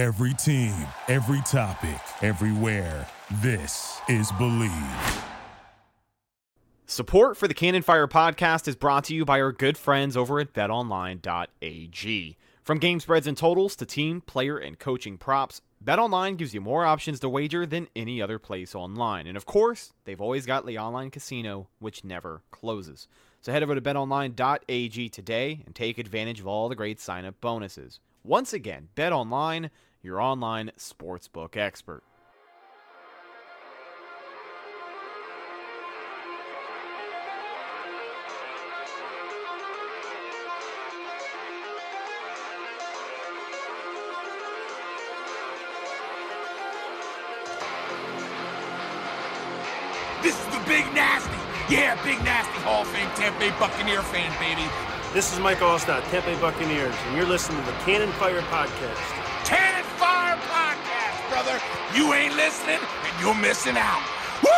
Every team, every topic, everywhere. This is Believe. Support for the Cannon Fire podcast is brought to you by our good friends over at betonline.ag. From game spreads and totals to team, player, and coaching props, BetOnline gives you more options to wager than any other place online. And of course, they've always got the online casino, which never closes. So head over to betonline.ag today and take advantage of all the great sign up bonuses. Once again, BetOnline, your online sportsbook expert. This is the Big Nasty. Yeah, Big Nasty Hall of Fame Tampa Bay Buccaneer fan, baby. This is Mike Alstott, Tampa Bay Buccaneers, and you're listening to the Cannon Fire Podcast. You ain't listening, and you're missing out. Woo!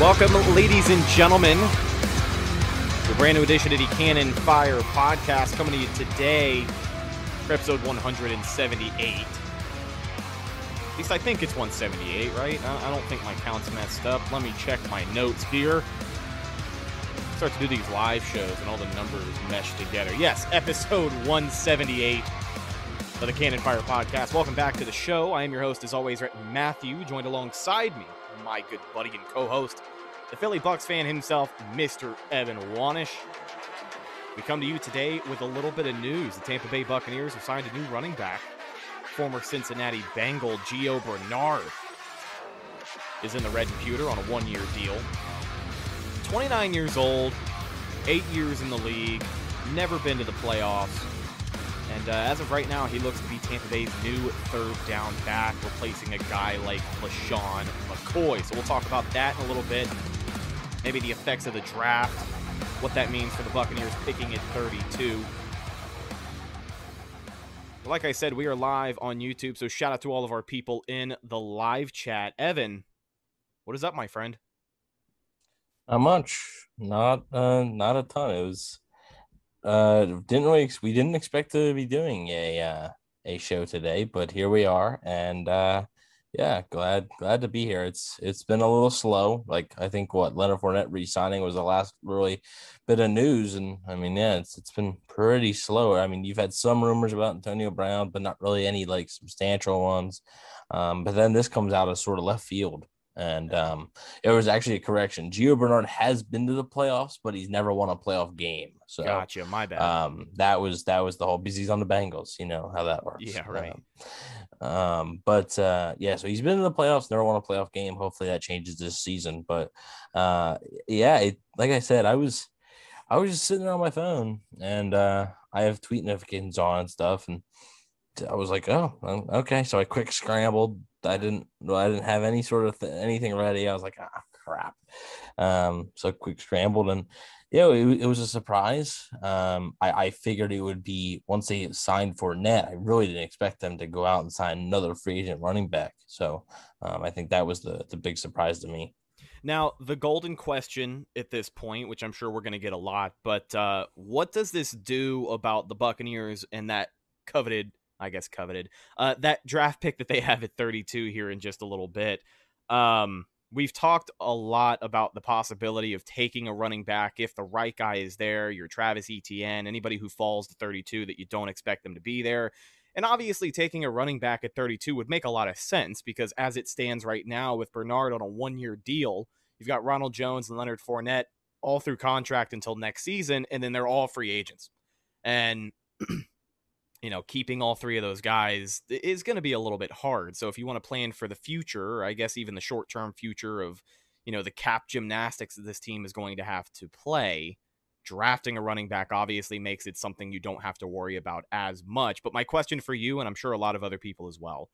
Welcome, ladies and gentlemen, a brand new edition of the Cannon Fire podcast coming to you today for episode 178. At least I think it's 178, right? I don't think my count's messed up. Let me check my notes here. Start to do these live shows and all the numbers mesh together. Yes, episode 178 of the Cannon Fire podcast. Welcome back to the show. I am your host, as always, Matthew, joined alongside me, my good buddy and co-host, the Philly Bucks fan himself, Mr. Evan Wanish. We come to you today with a little bit of news. The Tampa Bay Buccaneers have signed a new running back. Former Cincinnati Bengal Gio Bernard is in the red and pewter on a one-year deal. 29 years old, eight years in the league, never been to the playoffs. And uh, as of right now, he looks to be Tampa Bay's new third down back, replacing a guy like LeSean McCoy. So we'll talk about that in a little bit. Maybe the effects of the draft, what that means for the Buccaneers picking at 32. Like I said, we are live on YouTube, so shout out to all of our people in the live chat. Evan, what is up, my friend? Not much. Not uh not a ton. It was uh didn't really we didn't expect to be doing a uh a show today, but here we are and uh yeah, glad glad to be here. It's it's been a little slow. Like I think what Leonard Fournette re-signing was the last really bit of news, and I mean, yeah, it's it's been pretty slow. I mean, you've had some rumors about Antonio Brown, but not really any like substantial ones. Um, but then this comes out of sort of left field. And um, it was actually a correction. Gio Bernard has been to the playoffs, but he's never won a playoff game. So Gotcha, my bad. um, that was that was the whole because he's on the Bengals. You know how that works. Yeah, right. Um, um, but uh, yeah, so he's been in the playoffs, never won a playoff game. Hopefully that changes this season. But uh, yeah, it, like I said, I was I was just sitting there on my phone, and uh, I have tweet notifications on and stuff, and I was like, oh, okay. So I quick scrambled. I didn't, I didn't have any sort of th- anything ready. I was like, ah, crap. Um, so quick scrambled, and yeah, it, it was a surprise. Um, I, I figured it would be once they signed Fournette. I really didn't expect them to go out and sign another free agent running back. So um, I think that was the the big surprise to me. Now, the golden question at this point, which I'm sure we're going to get a lot, but uh, what does this do about the Buccaneers and that coveted, I guess, coveted, uh, that draft pick that they have at 32 here in just a little bit? Um, we've talked a lot about the possibility of taking a running back if the right guy is there, your Travis Etienne, anybody who falls to 32 that you don't expect them to be there. And obviously, taking a running back at 32 would make a lot of sense because, as it stands right now, with Bernard on a one year deal, you've got Ronald Jones and Leonard Fournette all through contract until next season, and then they're all free agents. And, you know, keeping all three of those guys is going to be a little bit hard. So, if you want to plan for the future, I guess even the short term future of, you know, the cap gymnastics that this team is going to have to play, drafting a running back obviously makes it something you don't have to worry about as much. But my question for you, and I'm sure a lot of other people as well,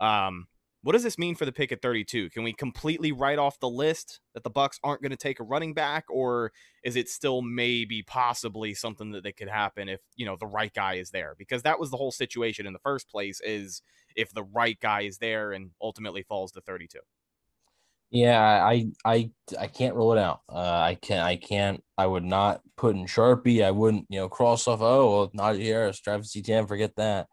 um, what does this mean for the pick at 32? Can we completely write off the list that the Bucks aren't going to take a running back, or is it still maybe possibly something that, that could happen if you know the right guy is there? Because that was the whole situation in the first place. Is if the right guy is there and ultimately falls to 32. Yeah, I I I can't rule it out. Uh, I can't I can't I would not put in Sharpie. I wouldn't you know cross off. Oh, well, Najee Harris, Travis Etienne, forget that.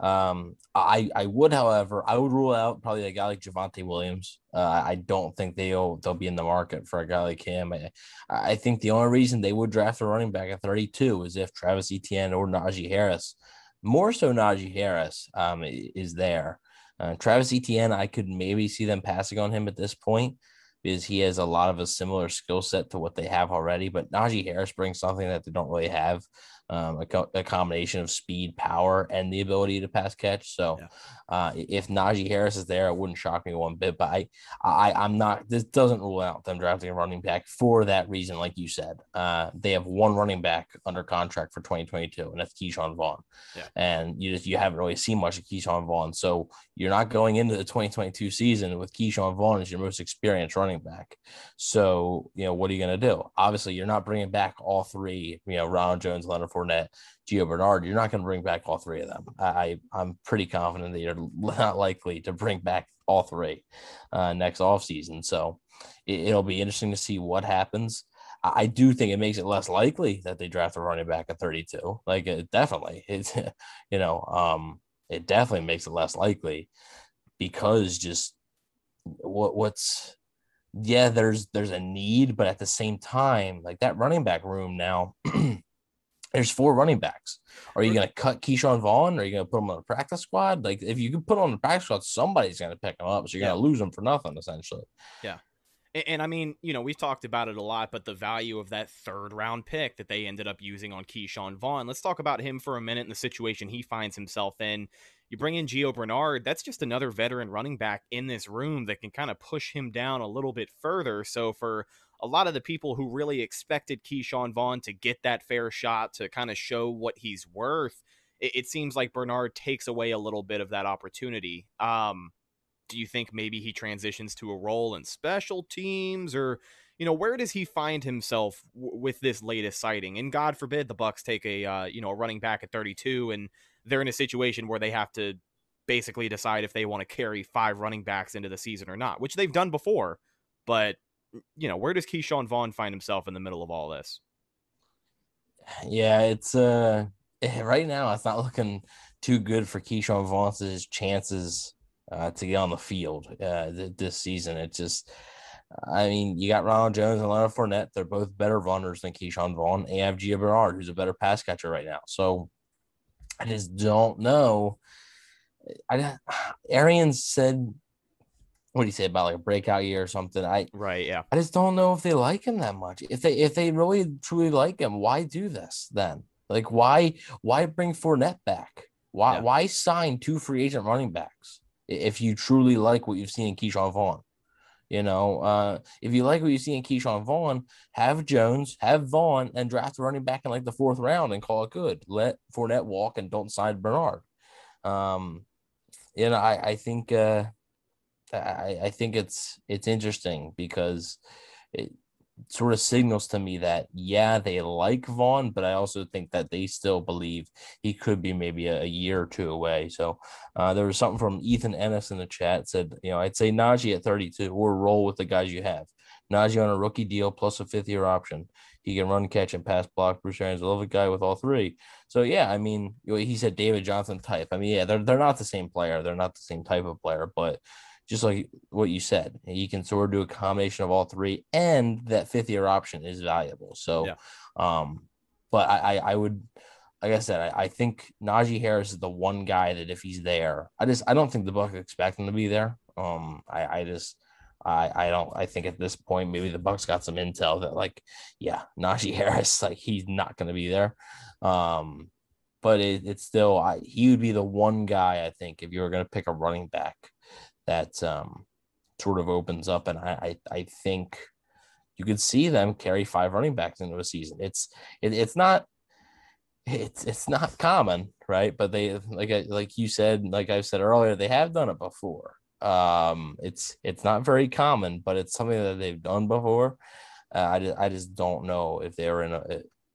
Um, I I would, however, I would rule out probably a guy like Javonte Williams. Uh, I don't think they'll they'll be in the market for a guy like him. I, I think the only reason they would draft a running back at 32 is if Travis Etienne or Najee Harris, more so Najee Harris, um, is there. Uh, Travis Etienne, I could maybe see them passing on him at this point because he has a lot of a similar skill set to what they have already. But Najee Harris brings something that they don't really have um, a, co- a, combination of speed, power, and the ability to pass catch. So, yeah. uh, if Najee Harris is there, it wouldn't shock me one bit. But I, I, I'm not. This doesn't rule out them drafting a running back for that reason. Like you said, uh, they have one running back under contract for 2022, and that's Ke'Shawn Vaughn. Yeah. And you just you haven't really seen much of Ke'Shawn Vaughn, so you're not going into the 2022 season with Ke'Shawn Vaughn as your most experienced running back. So, you know, what are you going to do? Obviously, you're not bringing back all three. You know, Ronald Jones, Leonard Fournette, Gio Bernard, you're not going to bring back all three of them. I, I'm pretty confident that you're not likely to bring back all three uh, next offseason. So it, will be interesting to see what happens. I, I do think it makes it less likely that they draft a running back at 32. Like it definitely, it's you know, um, it definitely makes it less likely because just what what's yeah, there's there's a need, but at the same time, like that running back room now there's four running backs. Are you going to cut Ke'Shawn Vaughn? Or are you going to put him on the practice squad? Like, if you can put him on the practice squad, somebody's going to pick him up. So you're yeah. going to lose him for nothing, essentially. Yeah. And, and, I mean, you know, we've talked about it a lot, but the value of that third round pick that they ended up using on Ke'Shawn Vaughn, let's talk about him for a minute and the situation he finds himself in. You bring in Gio Bernard, that's just another veteran running back in this room that can kind of push him down a little bit further. So for a lot of the people who really expected Ke'Shawn Vaughn to get that fair shot to kind of show what he's worth, it, it, seems like Bernard takes away a little bit of that opportunity. Um, do you think maybe he transitions to a role in special teams or you know where does he find himself w- with this latest sighting and god forbid the bucks take a uh, you know a running back at 32 and they're in a situation where they have to basically decide if they want to carry five running backs into the season or not which they've done before but you know, where does Ke'Shawn Vaughn find himself in the middle of all this? Yeah, it's uh right now it's not looking too good for Ke'Shawn Vaughn's chances uh, to get on the field uh, th- this season. It just, I mean, you got Ronald Jones and Leonard Fournette. They're both better runners than Ke'Shawn Vaughn. And you have Gio Bernard, who's a better pass catcher right now. So I just don't know. I Arians said what do you say about like a breakout year or something? I right, yeah. I just don't know if they like him that much. If they if they really truly like him, why do this then? Like why why bring Fournette back? Why yeah. why sign two free agent running backs if you truly like what you've seen in Ke'Shawn Vaughn? You know, uh, if you like what you see in Ke'Shawn Vaughn, have Jones, have Vaughn, and draft a running back in like the fourth round and call it good. Let Fournette walk and don't sign Bernard. Um, you know, I I think. Uh, I, I think it's it's interesting because it sort of signals to me that yeah they like Vaughn, but I also think that they still believe he could be maybe a, a year or two away. So uh, there was something from Ethan Ennis in the chat said you know I'd say Najee at 32 or roll with the guys you have. Najee on a rookie deal plus a fifth year option. He can run, catch, and pass block. Bruce Arians, a love a guy with all three. So yeah, I mean, he said David Johnson type. I mean, yeah, they're they're not the same player. They're not the same type of player, but just like what you said, you can sort of do a combination of all three, and that fifth year option is valuable. So, yeah. um, but I, I, I would, like I said, I, I think Najee Harris is the one guy that if he's there, I just I don't think the Bucks expect him to be there. Um, I, I just I I don't I think at this point maybe the Bucks got some intel that like yeah Najee Harris like he's not going to be there. Um, but it, it's still I, he would be the one guy I think if you were going to pick a running back that um, sort of opens up. And I, I, I think you could see them carry five running backs into a season. It's it, it's not it's it's not common, right? But they like like you said, like I said earlier, they have done it before. Um, it's it's not very common, but it's something that they've done before. Uh, I just, I just don't know if they're in a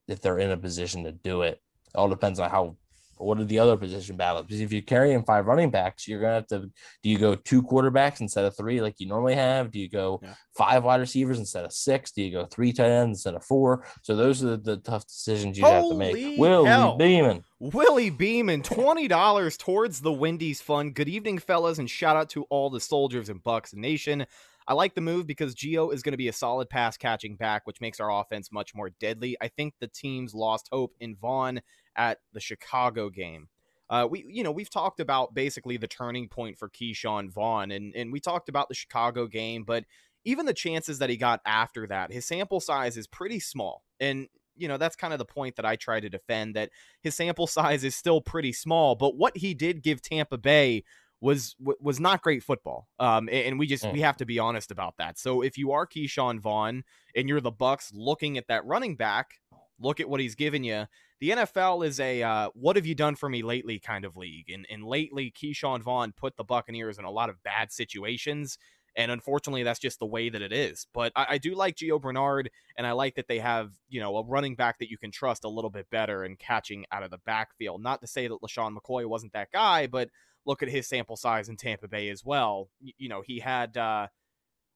if they're in a position to do it. It all depends on how what are the other position battles? Because if you're carrying five running backs, you're gonna have to. Do you go two quarterbacks instead of three like you normally have? Do you go Yeah. five wide receivers instead of six? Do you go three tight ends instead of four? So those are the, the tough decisions you have to make. Willie hell. Beeman. Willie Beeman, $20 towards the Wendy's Fund. Good evening, fellas, and shout out to all the soldiers and Bucks Nation. I like the move because Gio is going to be a solid pass catching back, which makes our offense much more deadly. I think the teams lost hope in Vaughn at the Chicago game. Uh, we, you know, we've talked about basically the turning point for Ke'Shawn Vaughn, and and we talked about the Chicago game, but even the chances that he got after that, his sample size is pretty small, and you know that's kind of the point that I try to defend that his sample size is still pretty small, but what he did give Tampa Bay was was not great football. Um, and we just Mm. we have to be honest about that. So if you are Ke'Shawn Vaughn and you're the Bucks looking at that running back, look at what he's given you. The NFL is a uh, what have you done for me lately kind of league, and and lately Ke'Shawn Vaughn put the Buccaneers in a lot of bad situations. And unfortunately, that's just the way that it is. But I, I do like Gio Bernard, and I like that they have, you know, a running back that you can trust a little bit better and catching out of the backfield. Not to say that LeSean McCoy wasn't that guy, but look at his sample size in Tampa Bay as well. Y- You know, he had uh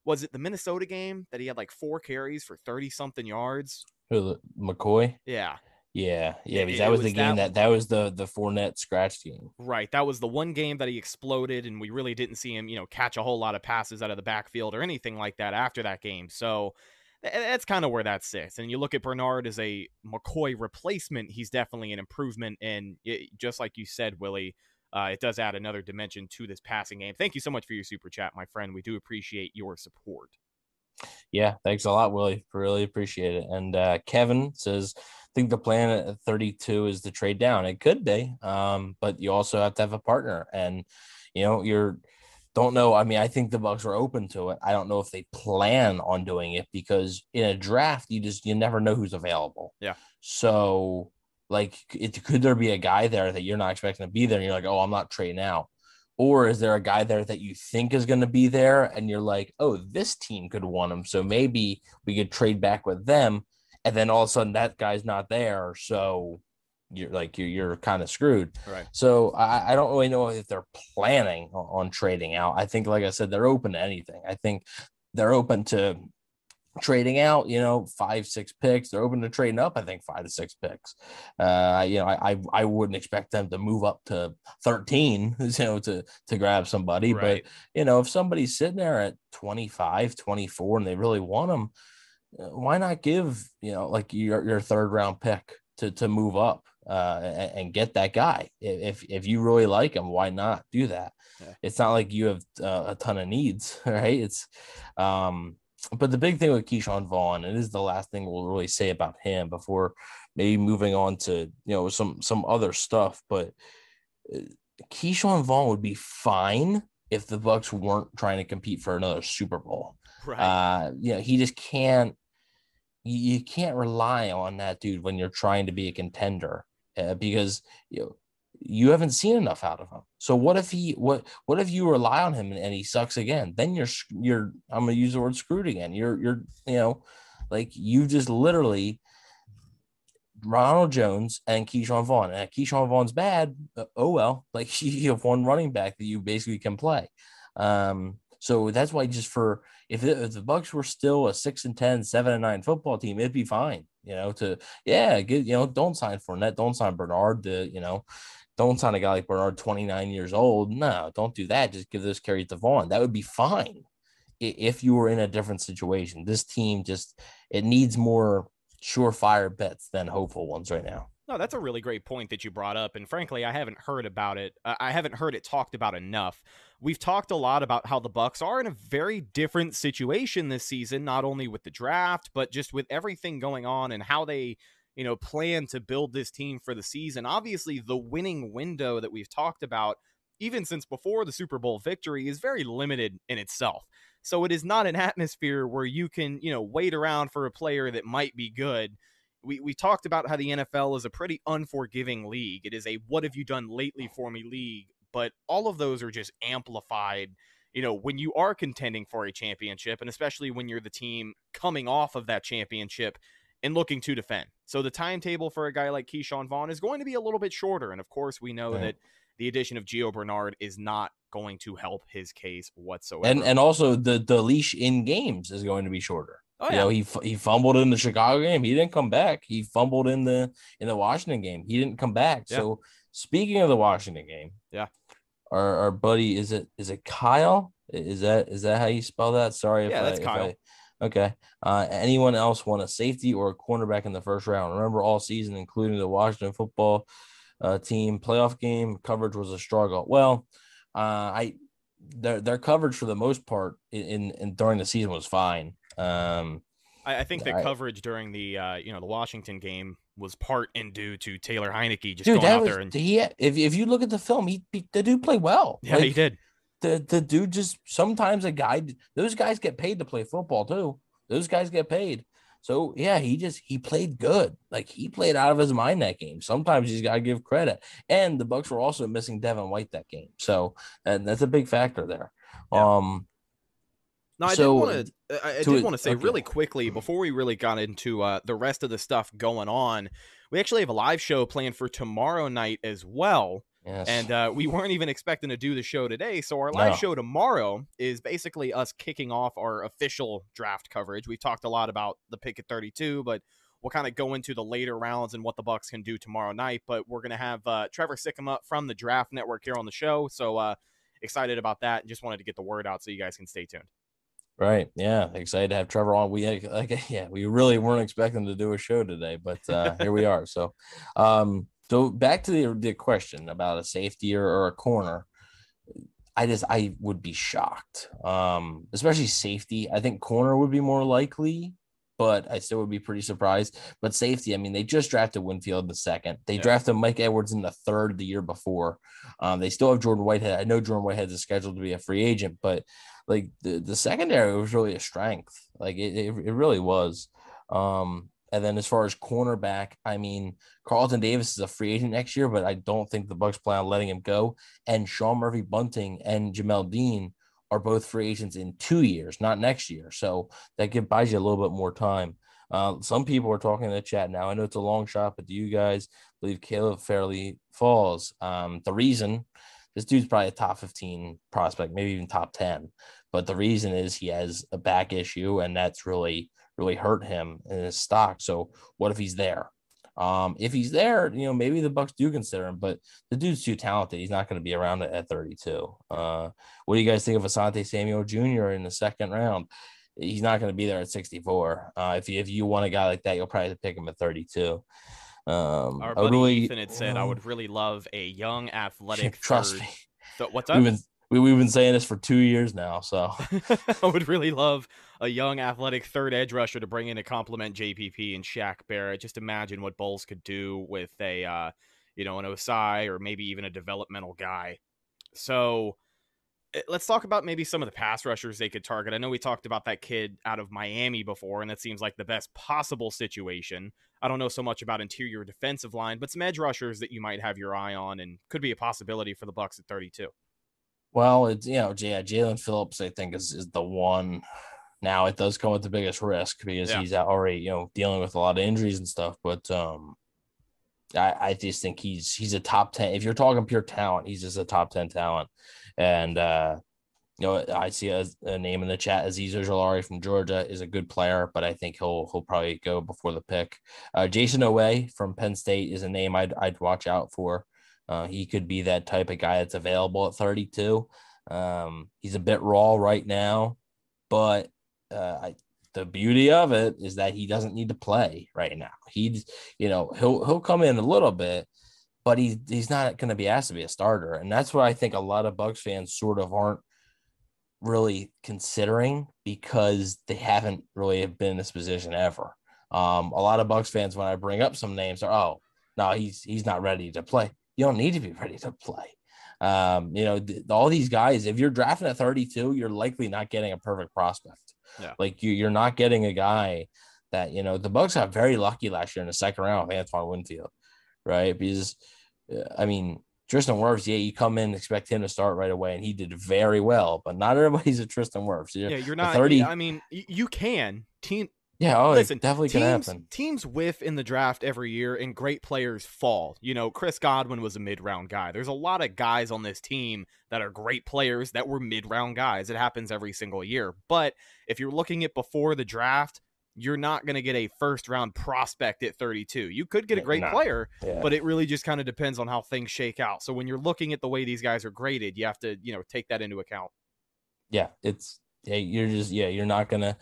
was it the Minnesota game that he had like four carries for 30 something yards? Who McCoy. Yeah. Yeah, yeah, because that was, was the game that that that was the the Fournette scratch game. Right. That was the one game that he exploded, and we really didn't see him, you know, catch a whole lot of passes out of the backfield or anything like that after that game. So that's kind of where that sits. And you look at Bernard as a McCoy replacement, he's definitely an improvement. And it, just like you said, Willie, uh, it does add another dimension to this passing game. Thank you so much for your super chat, my friend. We do appreciate your support. Yeah, thanks a lot, Willie. Really appreciate it. And uh, Kevin says, think the plan at 32 is to trade down. It could be, um, but you also have to have a partner. And you know, you're don't know. I mean, I think the Bucks are open to it. I don't know if they plan on doing it because in a draft, you just you never know who's available. Yeah. So, like, it, could there be a guy there that you're not expecting to be there, and you're like, oh, I'm not trading out. Or is there a guy there that you think is going to be there and you're like, oh, this team could want him. So maybe we could trade back with them. And then all of a sudden that guy's not there. So you're like, you're, you're kind of screwed. Right. So I, I don't really know if they're planning on, on trading out. I think, like I said, they're open to anything. I think they're open to trading out, you know, five, six picks. They're open to trading up, I think, five to six picks. Uh, you know, I, I, I wouldn't expect them to move up to 13, you know, to, to grab somebody. Right. But, you know, if somebody's sitting there at 25, 24, and they really want them, why not give, you know, like your, your third round pick to, to move up uh, and, and get that guy? If, if you really like him, why not do that? Yeah. It's not like you have uh, a ton of needs, right? It's, um, but the big thing with Ke'Shawn Vaughn, this is the last thing we'll really say about him before maybe moving on to you know some some other stuff. But uh, Ke'Shawn Vaughn would be fine if the Bucks weren't trying to compete for another Super Bowl. Right. Uh, you know, he just can't. You, you can't rely on that dude when you're trying to be a contender uh, because you know you haven't seen enough out of him. So what if he what what if you rely on him and, and he sucks again? Then you're you're I'm gonna use the word screwed again. You're you're you know like you just literally Ronald Jones and Ke'Shawn Vaughn. And Ke'Shawn Vaughn's bad, uh, oh well. Like you have one running back that you basically can play. Um, so that's why just for if, it, if the Bucks were still a six and 10, 7 and nine football team, it'd be fine. You know, to yeah, get you know, don't sign Fournette, don't sign Bernard. To you know, don't sign a guy like Bernard, 29 years old. No, don't do that. Just give those carries to Vaughn. That would be fine if you were in a different situation. This team just it needs more surefire bets than hopeful ones right now. No, that's a really great point that you brought up. And frankly, I haven't heard about it. Uh, I haven't heard it talked about enough. We've talked a lot about how the Bucks are in a very different situation this season, not only with the draft, but just with everything going on and how they, you know, plan to build this team for the season. Obviously, the winning window that we've talked about, even since before the Super Bowl victory, is very limited in itself. So it is not an atmosphere where you can, you know, wait around for a player that might be good we, we talked about how the NFL is a pretty unforgiving league. It is a what have you done lately for me league, but all of those are just amplified, you know, when you are contending for a championship, and especially when you're the team coming off of that championship and looking to defend. So the timetable for a guy like Ke'Shawn Vaughn is going to be a little bit shorter. And of course, we know Right. that the addition of Gio Bernard is not going to help his case whatsoever. And and also the the leash in games is going to be shorter. oh, You yeah. know, he he fumbled in the Chicago game. He didn't come back. He fumbled in the in the Washington game. He didn't come back. Yeah. So speaking of the Washington game, Yeah. our our buddy is it is it Kyle? Is that is that how you spell that? Sorry, Yeah, if that's I, if Kyle. I- okay. Uh, anyone else want a safety or a cornerback in the first round? Remember, all season, including the Washington football uh, team playoff game, coverage was a struggle. Well, uh, I their their coverage for the most part in, in, in during the season was fine. Um, I, I think the I- coverage during the uh, you know the Washington game was part and due to Taylor Heinicke just dude, going out was there and he. If if you look at the film, he, he the dude played well. yeah, he did. the the dude just sometimes a guy those guys get paid to play football too. Those guys get paid. So yeah, he just he played good. Like he played out of his mind that game. Sometimes he's got to give credit. And the Bucks were also missing Devin White that game. So and that's a big factor there. Yeah. Um No, I So, did want to. I, I did want to say okay. really quickly before we really got into uh, the rest of the stuff going on. We actually have a live show planned for tomorrow night as well, yes. and uh, we weren't even expecting to do the show today. So our live No. show tomorrow is basically us kicking off our official draft coverage. We've talked a lot about the pick at 32, but we'll kind of go into the later rounds and what the Bucks can do tomorrow night. But we're gonna have uh, Trevor Sikkema from the Draft Network here on the show, so uh, excited about that, and just wanted to get the word out so you guys can stay tuned. Right. Yeah. Excited to have Trevor on. We like yeah, we really weren't expecting to do a show today, but uh here we are. So um so back to the the question about a safety or, or a corner. I just I would be shocked. Um, especially safety. I think corner would be more likely, but I still would be pretty surprised. But safety, I mean, they just drafted Winfield in the second. They Yeah. drafted Mike Edwards in the third the year before. Um, they still have Jordan Whitehead. I know Jordan Whitehead is scheduled to be a free agent, but like the, the secondary was really a strength. Like it, it, it really was. Um, and then as far as cornerback, I mean, Carlton Davis is a free agent next year, but I don't think the Bucks plan on letting him go. And Sean Murphy Bunting and Jamel Dean are both free agents in two years, not next year. So that gives buys you a little bit more time. Uh, some people are talking in the chat now. I know it's a long shot, but do you guys believe Caleb Farley falls? Um, the reason this dude's probably a top 15 prospect, maybe even top 10. But the reason is he has a back issue, and that's really, really hurt him in his stock. So what if he's there? Um, if he's there, you know, maybe the Bucks do consider him, but the dude's too talented. He's not going to be around at 32. Uh, what do you guys think of Asante Samuel Jr. in the second round? He's not going to be there at 64. Uh, if you if you want a guy like that, you'll probably have to pick him at 32. Um, Our I would buddy really, Ethan had said, "I um, would really love a young, athletic." trust third- me. Th- what's We've up? been we, we've been saying this for two years now. So I would really love a young, athletic third edge rusher to bring in to complement JPP and Shaq Barrett. Just imagine what Bowles could do with a, uh, you know, an Ossai or maybe even a developmental guy. So eh, let's talk about maybe some of the pass rushers they could target. I know we talked about that kid out of Miami before, and that seems like the best possible situation. I don't know so much about interior defensive line, but some edge rushers that you might have your eye on and could be a possibility for the Bucks at 32. Well, it's you know, yeah, Jaelan Phillips, I think is is the one. Now it does come with the biggest risk because Yeah. he's already you know dealing with a lot of injuries and stuff. But um, I I just think he's he's a top ten. If you're talking pure talent, he's just a top ten talent. And uh, you know, I see a, a name in the chat. Azeez Ojulari from Georgia is a good player, but I think he'll he'll probably go before the pick. Uh, Jayson Oweh from Penn State is a name I'd I'd watch out for. Uh, he could be that type of guy that's available at 32. Um, he's a bit raw right now, but uh, I, the beauty of it is that he doesn't need to play right now. He's, you know, he'll he'll come in a little bit, but he's he's not going to be asked to be a starter, and that's what I think a lot of Bucks fans sort of aren't really considering because they haven't really been in this position ever. Um, a lot of Bucks fans, when I bring up some names, are oh no, he's he's not ready to play. You don't need to be ready to play. Um, you know, th- all these guys, if you're drafting at 32, you're likely not getting a perfect prospect. Yeah. Like you, you're not getting a guy that, you know, the Bucks got very lucky last year in the second round with Antoine Winfield, right? Because, uh, I mean, Tristan Wirfs, yeah, you come in expect him to start right away, and he did very well. But not everybody's a Tristan Wirfs. Yeah, you're not. thirty. I mean, you can team. Yeah, oh, Listen, it definitely can teams, happen. teams whiff in the draft every year, and great players fall. You know, Chris Godwin was a mid-round guy. There's a lot of guys on this team that are great players that were mid-round guys. It happens every single year. But if you're looking at before the draft, you're not going to get a first-round prospect at 32. You could get a great no. player, Yeah. but it really just kind of depends on how things shake out. So when you're looking at the way these guys are graded, you have to, you know, take that into account. yeah, it's you're just yeah, you're not gonna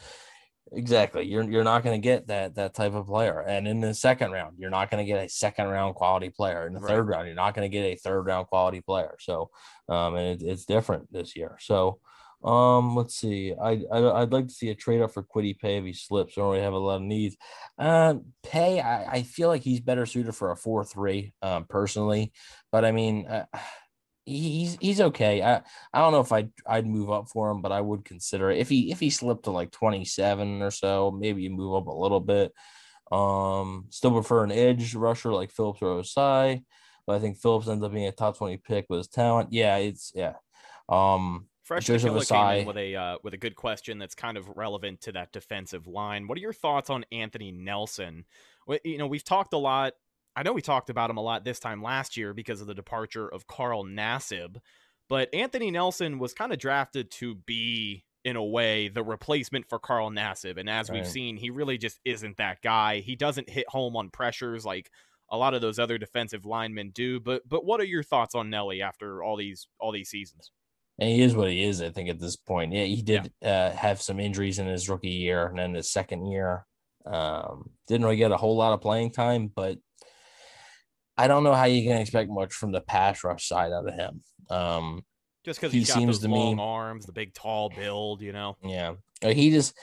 exactly you're you're not gonna get that that type of player. And in the second round, you're not gonna get a second round quality player. In the Right. third round, you're not gonna get a third round quality player. So um and it, it's different this year. So um let's see. I, I I'd like to see a trade up for Kwity Paye if he slips. I don't really have a lot of needs. Um Paye, I, I feel like he's better suited for a four three um personally. But I mean uh, he's he's okay. I I don't know if I'd I'd move up for him, but I would consider it. if he if he slipped to like 27 or so, maybe you move up a little bit. Um, still prefer an edge rusher like Phillips or Ossai, but I think Phillips ends up being a top 20 pick with his talent. Yeah, it's yeah. Um, Fresh Joseph came in with a uh, with a good question that's kind of relevant to that defensive line. What are your thoughts on Anthony Nelson? You know, we've talked a lot. I know we talked about him a lot this time last year because of the departure of Carl Nassib, but Anthony Nelson was kind of drafted to be, in a way, the replacement for Carl Nassib. And as we've seen, he really just isn't that guy. He doesn't hit home on pressures like a lot of those other defensive linemen do. But but what are your thoughts on Nelly after all these all these seasons? and he is what he is, I think, at this point. Yeah, he did uh have some injuries in his rookie year and then his second year. Um, didn't really get a whole lot of playing time, but I don't know how you can expect much from the pass rush side out of him. Um, Just because He he's got seems to me- arms, the big tall build, you know. Yeah, Uh, he just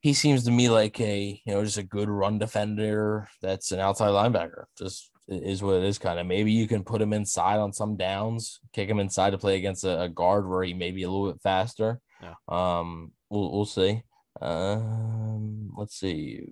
he seems to me like a you know just a good run defender. That's an outside linebacker. Just is what it is. Kind of maybe you can put him inside on some downs, kick him inside to play against a, a guard where he may be a little bit faster. Yeah. Um, we'll we'll see. Um, let's see.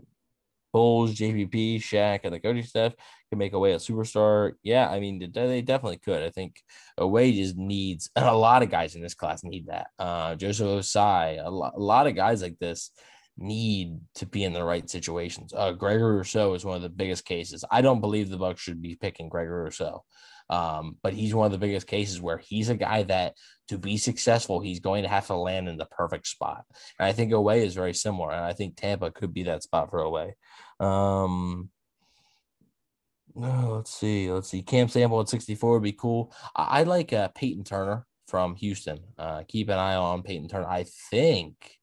Bowles, JPP, Shaq, and the coaching staff can make Oweh a superstar. Yeah, I mean, they- definitely could. I think Oweh just needs, and a lot of guys in this class need that. Uh, Joseph Ossai, a, lo- a lot of guys like this need to be in the right situations. Uh, Gregory Rousseau is one of the biggest cases. I don't believe the Bucks should be picking Gregory Rousseau, um, but he's one of the biggest cases where he's a guy that to be successful, he's going to have to land in the perfect spot. And I think Oweh is very similar, and I think Tampa could be that spot for Oweh. Um, no, let's see. Let's see. Cam Sample at 64 would be cool. I, I like uh, Payton Turner from Houston. Uh, keep an eye on Payton Turner. I think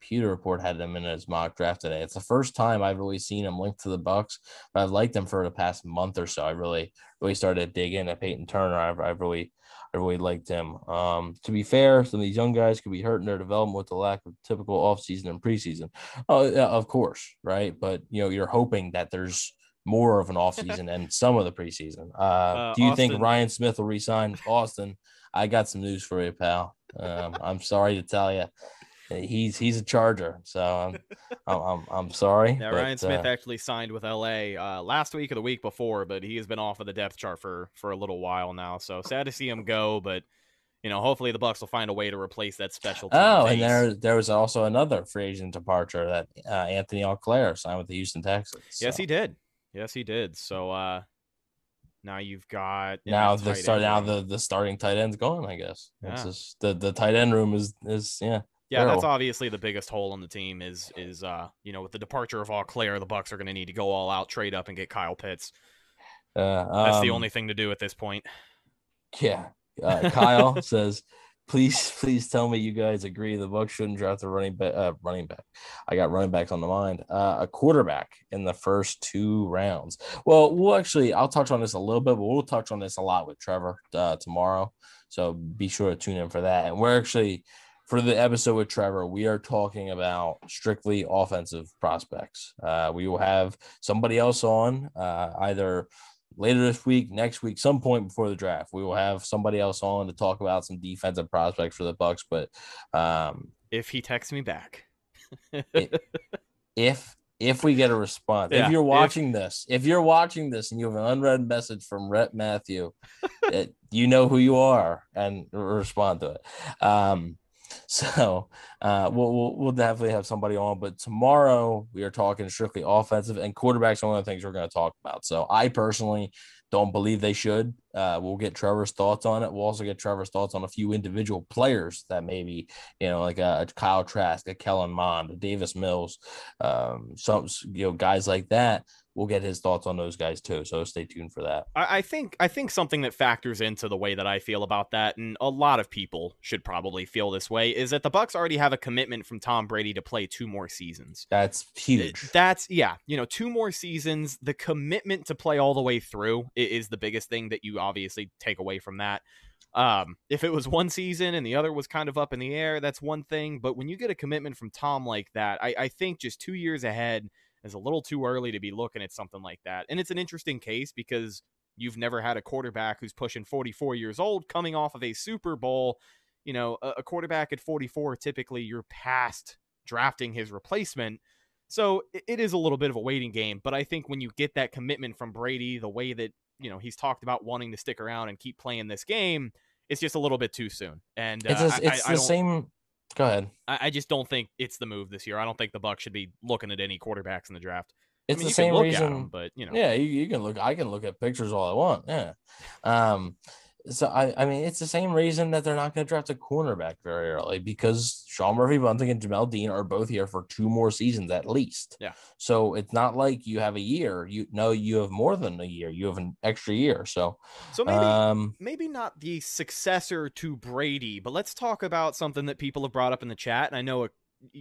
Pewter Report had him in his mock draft today. It's the first time I've really seen him linked to the Bucks, but I've liked him for the past month or so. I really, really started to dig into Payton Turner. I've, I've really, I really liked him. Um, to be fair, some of these young guys could be hurting their development with the lack of typical offseason and preseason. Oh, of course, right? But you know, you're hoping that there's more of an offseason and some of the preseason. Uh, Uh, do you think Ryan Smith will resign Austin? I got some news for you, pal. Um, I'm sorry to tell you, he's he's a Charger, so I'm I'm, I'm, I'm sorry. Yeah, but, Ryan Smith uh, actually signed with LA uh, last week or the week before, but he has been off of the depth chart for for a little while now. So sad to see him go, but you know, hopefully the Bucks will find a way to replace that special. Oh, and there there was also another free agent departure that uh, Antony Auclair signed with the Houston Texans. Yes, he did. Yes, he did. So uh now you've got now the start now the the starting tight end's gone. I guess it's Yeah. just the the tight end room is is yeah. Yeah, that's obviously the biggest hole on the team is is uh you know with the departure of Auclair, the Bucks are going to need to go all out, trade up, and get Kyle Pitts. Uh, That's the um, only thing to do at this point. Yeah. Uh, Kyle says, please, please tell me you guys agree the Bucks shouldn't draft a running back. Uh, running back. I got running backs on the mind. Uh, a quarterback in the first two rounds. Well, we'll actually, I'll touch on this a little bit, but we'll touch on this a lot with Trevor uh, tomorrow. So be sure to tune in for that. And we're actually, for the episode with Trevor, we are talking about strictly offensive prospects. Uh, we will have somebody else on, uh, either later this week, next week, some point before the draft. We will have somebody else on to talk about some defensive prospects for the Bucks. But um, If he texts me back, if if we get a response, Yeah, if you're if- watching this, if you're watching this and you have an unread message from Rhett Matthew, it, you know who you are and respond to it. Um, so uh, we'll, we'll we'll definitely have somebody on, but tomorrow we are talking strictly offensive and quarterbacks. Are one of the things we're going to talk about. So I personally don't believe they should. Uh, we'll get Trevor's thoughts on it. We'll also get Trevor's thoughts on a few individual players that maybe you know, like a, Kyle Trask, a Kellen Mond, a Davis Mills, um, some you know guys like that. We'll get his thoughts on those guys too. So stay tuned for that. I, I think I think something that factors into the way that I feel about that, and a lot of people should probably feel this way, is that the Bucks already have a commitment from Tom Brady to play two more seasons. That's huge. That's yeah, you know, two more seasons. The commitment to play all the way through is the biggest thing that you obviously take away from that. Um, if it was one season and the other was kind of up in the air, that's one thing. But when you get a commitment from Tom like that, I, I think just two years ahead is a little too early to be looking at something like that. And it's an interesting case because you've never had a quarterback who's pushing 44 years old coming off of a Super Bowl. You know, a, a quarterback at 44, typically you're past drafting his replacement. So it- it is a little bit of a waiting game, but I think when you get that commitment from Brady, the way that you know he's talked about wanting to stick around and keep playing this game, it's just a little bit too soon. And uh, It's a, it's I, I the same. Go ahead. I, I just don't think it's the move this year. I don't think the Bucks should be looking at any quarterbacks in the draft. It's I mean, the same reason. at them, but you know, Yeah, you, you can look. I can look at pictures all I want. Yeah. Um. So I, I mean, it's the same reason that they're not going to draft a cornerback very early because Sean Murphy Bunting and Jamel Dean are both here for two more seasons at least. Yeah. So it's not like you have a year. You know, you have more than a year. You have an extra year. So, so maybe um, maybe not the successor to Brady, but let's talk about something that people have brought up in the chat. And I know it,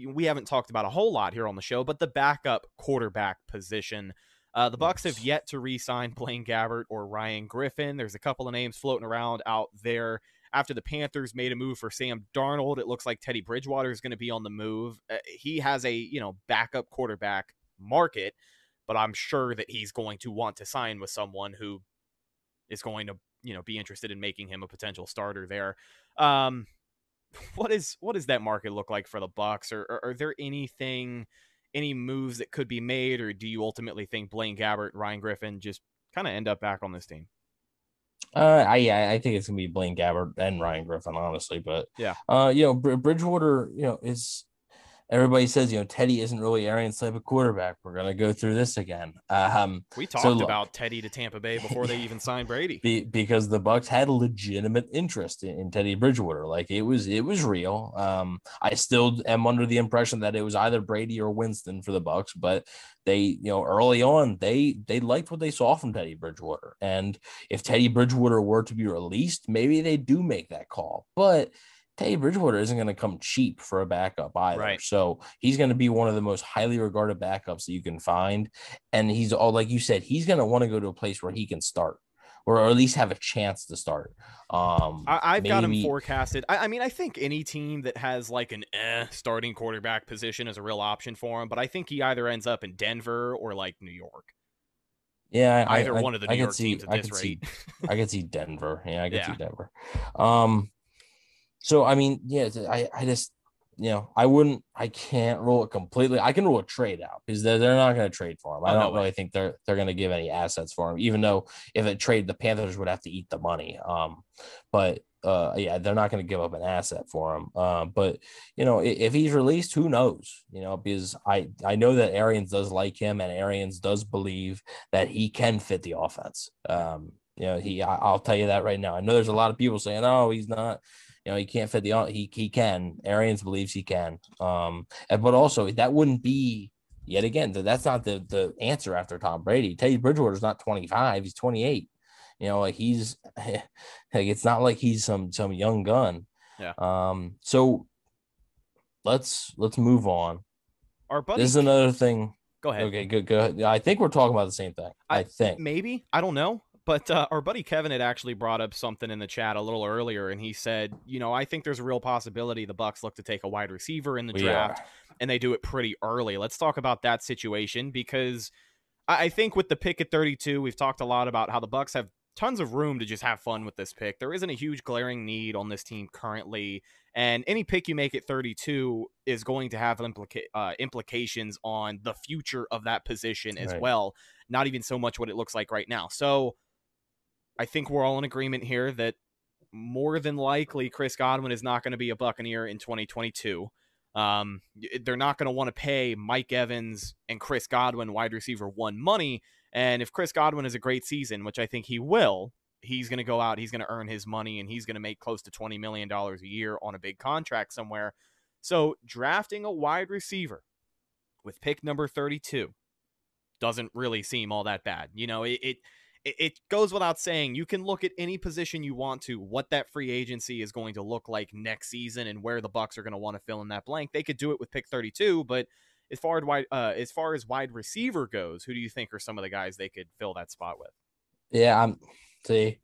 we haven't talked about a whole lot here on the show, but the backup quarterback position. Uh, the Bucks have yet to re-sign Blaine Gabbert or Ryan Griffin. There's a couple of names floating around out there. After the Panthers made a move for Sam Darnold, it looks like Teddy Bridgewater is going to be on the move. Uh, he has a you know backup quarterback market, but I'm sure that he's going to want to sign with someone who is going to you know be interested in making him a potential starter there. Um, what is what does that market look like for the Bucks? Or, or are there anything, any moves that could be made, or do you ultimately think Blaine Gabbert, Ryan Griffin just kind of end up back on this team? Uh, I yeah, I think it's gonna be Blaine Gabbert and Ryan Griffin, honestly. But Yeah. uh, you know, Br- Bridgewater, you know, is everybody says you know Teddy isn't really Arians type of quarterback. We're gonna go through this again. Um, We talked look- about Teddy to Tampa Bay before they even signed Brady. be, because the Bucks had legitimate interest in, in Teddy Bridgewater. Like it was, it was real. Um, I still am under the impression that it was either Brady or Winston for the Bucks, but they, you know, early on they they liked what they saw from Teddy Bridgewater, and if Teddy Bridgewater were to be released, maybe they do make that call, but. Teddy Bridgewater isn't going to come cheap for a backup either. Right. So he's going to be one of the most highly regarded backups that you can find. And he's all like you said, he's going to want to go to a place where he can start or at least have a chance to start. Um, I, I've got him forecasted. I, I mean, I think any team that has like an eh starting quarterback position is a real option for him. But I think he either ends up in Denver or like New York. Yeah, Either I- one of the I New York see- teams at I this could see- I could see Denver. Yeah, I could Yeah. see Denver. Um, so I mean, yeah, I, I just, you know, I wouldn't, I can't rule it completely. I can rule a trade out because they're, they're not going to trade for him. I Oh, don't way. really think they're they're going to give any assets for him, even though if it trade, the Panthers would have to eat the money. Um, but uh, yeah, they're not going to give up an asset for him. Uh, but you know, if, if he's released, who knows? You know, because I I know that Arians does like him, and Arians does believe that he can fit the offense. Um, you know, he I, I'll tell you that right now. I know there's a lot of people saying, "Oh, he's not." You know, he can't fit the he he can. Arians believes he can. Um, and- but also that wouldn't be yet again. That's not the the answer after Tom Brady. Teddy Bridgewater's not 25. He's 28. You know, like he's like it's not like he's some some young gun. Yeah. Um. So let's let's move on. Our buddy, This is another thing. go ahead. Okay, good, good. I think we're talking about the same thing. I, I- think. Maybe I don't know, but uh, our buddy Kevin had actually brought up something in the chat a little earlier, and he said, you know, I think there's a real possibility the Bucks look to take a wide receiver in the draft, and they do it pretty early. Let's talk about that situation because I, I think with the pick at 32, we've talked a lot about how the Bucks have tons of room to just have fun with this pick. There isn't a huge glaring need on this team currently, and any pick you make at 32 is going to have implica- uh, implications on the future of that position as Right. well. Not even so much what it looks like right now. So I think we're all in agreement here that more than likely Chris Godwin is not going to be a Buccaneer in 2022. Um, they're not going to want to pay Mike Evans and Chris Godwin, wide receiver one, money. And if Chris Godwin has a great season, which I think he will, he's going to go out, he's going to earn his money, and he's going to make close to $20 million a year on a big contract somewhere. So drafting a wide receiver with pick number 32 doesn't really seem all that bad. You know, it, it it it goes without saying you can look at any position you want to what that free agency is going to look like next season and where the bucks are going to want to fill in that blank. They could do it with pick 32 but as far as wide uh, as far as wide receiver goes who do you think are some of the guys they could fill that spot with? Yeah, I'm see,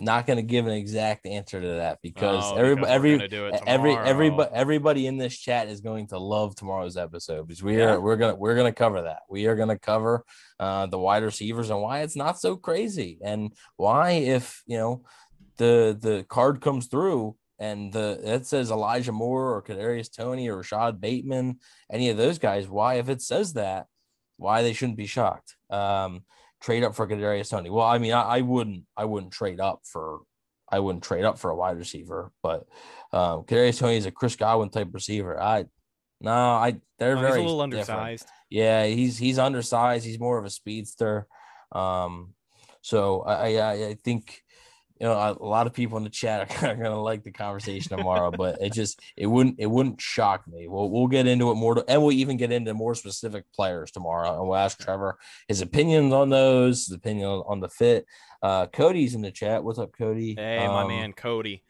not gonna give an exact answer to that because Oh, every because every gonna do it every everybody everybody in this chat is going to love tomorrow's episode because we are we're gonna we're gonna cover that. We are gonna cover uh, the wide receivers and why it's not so crazy and why if you know the the card comes through and the it says Elijah Moore or Kadarius Toney or Rashod Bateman, any of those guys, why if it says that, why they shouldn't be shocked. Um, trade up for Kadarius Toney. Well, I mean, I, I wouldn't I wouldn't trade up for I wouldn't trade up for a wide receiver, but um Kadarius Toney is a Chris Godwin type receiver. I no, I they're Oh, very a little different. undersized Yeah, he's he's undersized. He's more of a speedster. Um, so I I, I think you know a, a lot of people in the chat are gonna like the conversation tomorrow, but it just it wouldn't it wouldn't shock me. We'll we'll get into it more, to, and we'll even get into more specific players tomorrow, and we'll ask Trevor his opinions on those, his opinion on, on the fit. Uh, Cody's in the chat. What's up, Cody? hey my Um, man cody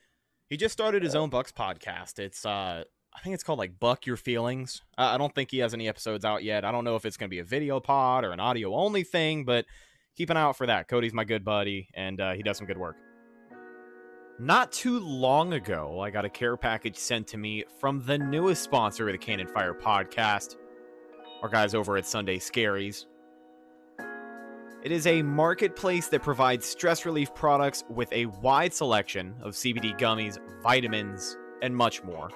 he just started his own bucks podcast it's uh I think it's called like Buck Your Feelings. Uh, I don't think he has any episodes out yet. I don't know if it's going to be a video pod or an audio only thing, but keep an eye out for that. Cody's my good buddy, and uh, he does some good work. Not too long ago, I got a care package sent to me from the newest sponsor of the Cannon Fire podcast, our guys over at Sunday Scaries. It is a marketplace that provides stress relief products with a wide selection of CBD gummies, vitamins, and much more.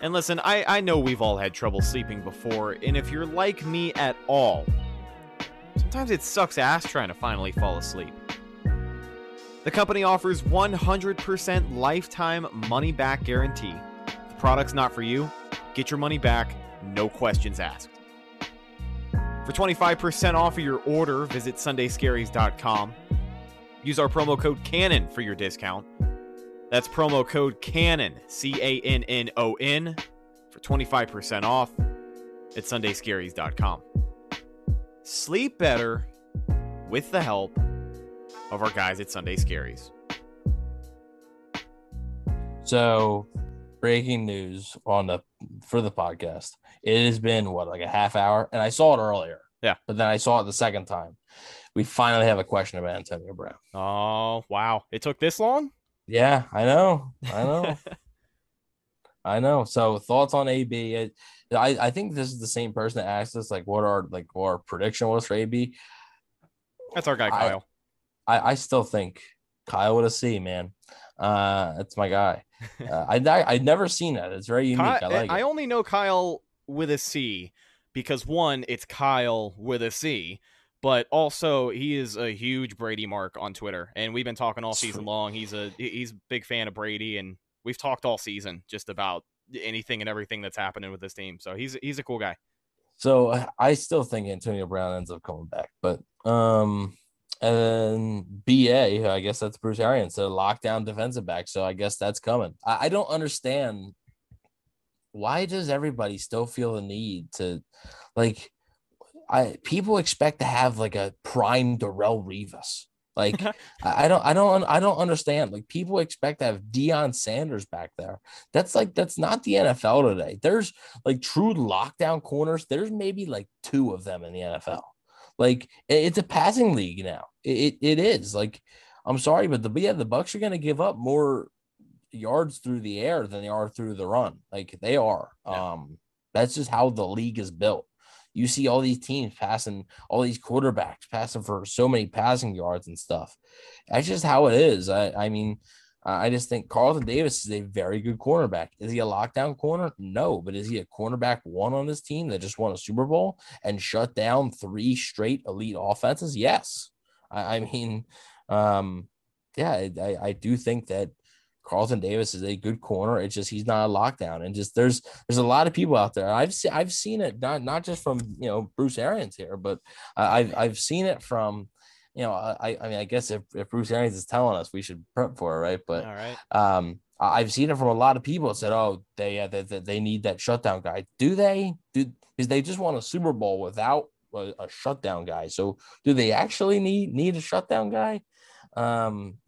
And listen, I, I know we've all had trouble sleeping before, and if you're like me at all, sometimes it sucks ass trying to finally fall asleep. The company offers 100% lifetime money back guarantee. If the product's not for you, get your money back, no questions asked. For 25% off of your order, visit sundayscaries.com. Use our promo code CANNON for your discount. That's promo code CANNON, C A N N O N, for 25% off at sundayscaries.com. Sleep better with the help of our guys at Sunday Scaries. So, breaking news on the for the podcast. It has been what like a half hour, and I saw it earlier. Yeah. but then I saw it the second time. We finally have a question about Antonio Brown. Oh, wow. It took this long? Yeah, I know, I know, I know. So, thoughts on AB? I I think this is the same person that asked us like what our like what our prediction was for AB. That's our guy, Kyle. I I still think Kyle with a C, man. Uh, that's my guy. Uh, I I I'd never seen that. It's very unique. I like I it. only know Kyle with a C because one, it's Kyle with a C, but also he is a huge Brady mark on Twitter, and we've been talking all season long. He's a he's a big fan of Brady, and we've talked all season just about anything and everything that's happening with this team. So he's he's a cool guy. So uh, I still think Antonio Brown ends up coming back, but um, and then BA, I guess that's Bruce Arians, so lockdown defensive back. So I guess that's coming. I, I don't understand why does everybody still feel the need to like I people expect to have like a prime Darrelle Revis. Like I I don't I don't I don't understand. Like people expect to have Deion Sanders back there. That's like that's not the NFL today. There's like true lockdown corners. There's maybe like two of them in the NFL. Like it's a passing league now. It, it, is like I'm sorry, but the yeah the Bucks are going to give up more yards through the air than they are through the run. Like they are. Yeah. Um, that's just how the league is built. You see all these teams passing, all these quarterbacks passing for so many passing yards and stuff. That's just how it is. I, I mean, I just think Carlton Davis is a very good cornerback. Is he a lockdown corner? No, but is he a cornerback one on this team that just won a Super Bowl and shut down three straight elite offenses? Yes. I, I mean, um, yeah, I, I do think that Carlton Davis is a good corner. It's just he's not a lockdown, and just there's there's a lot of people out there. I've seen I've seen it not not just from you know Bruce Arians here, but I've I've seen it from you know I I mean I guess if, if Bruce Arians is telling us we should prep for it, right? But All right. um I've seen it from a lot of people that said, oh they uh, they, they need that shutdown guy. Do they? Do because they just won a Super Bowl without a, a shutdown guy. So do they actually need need a shutdown guy? Um,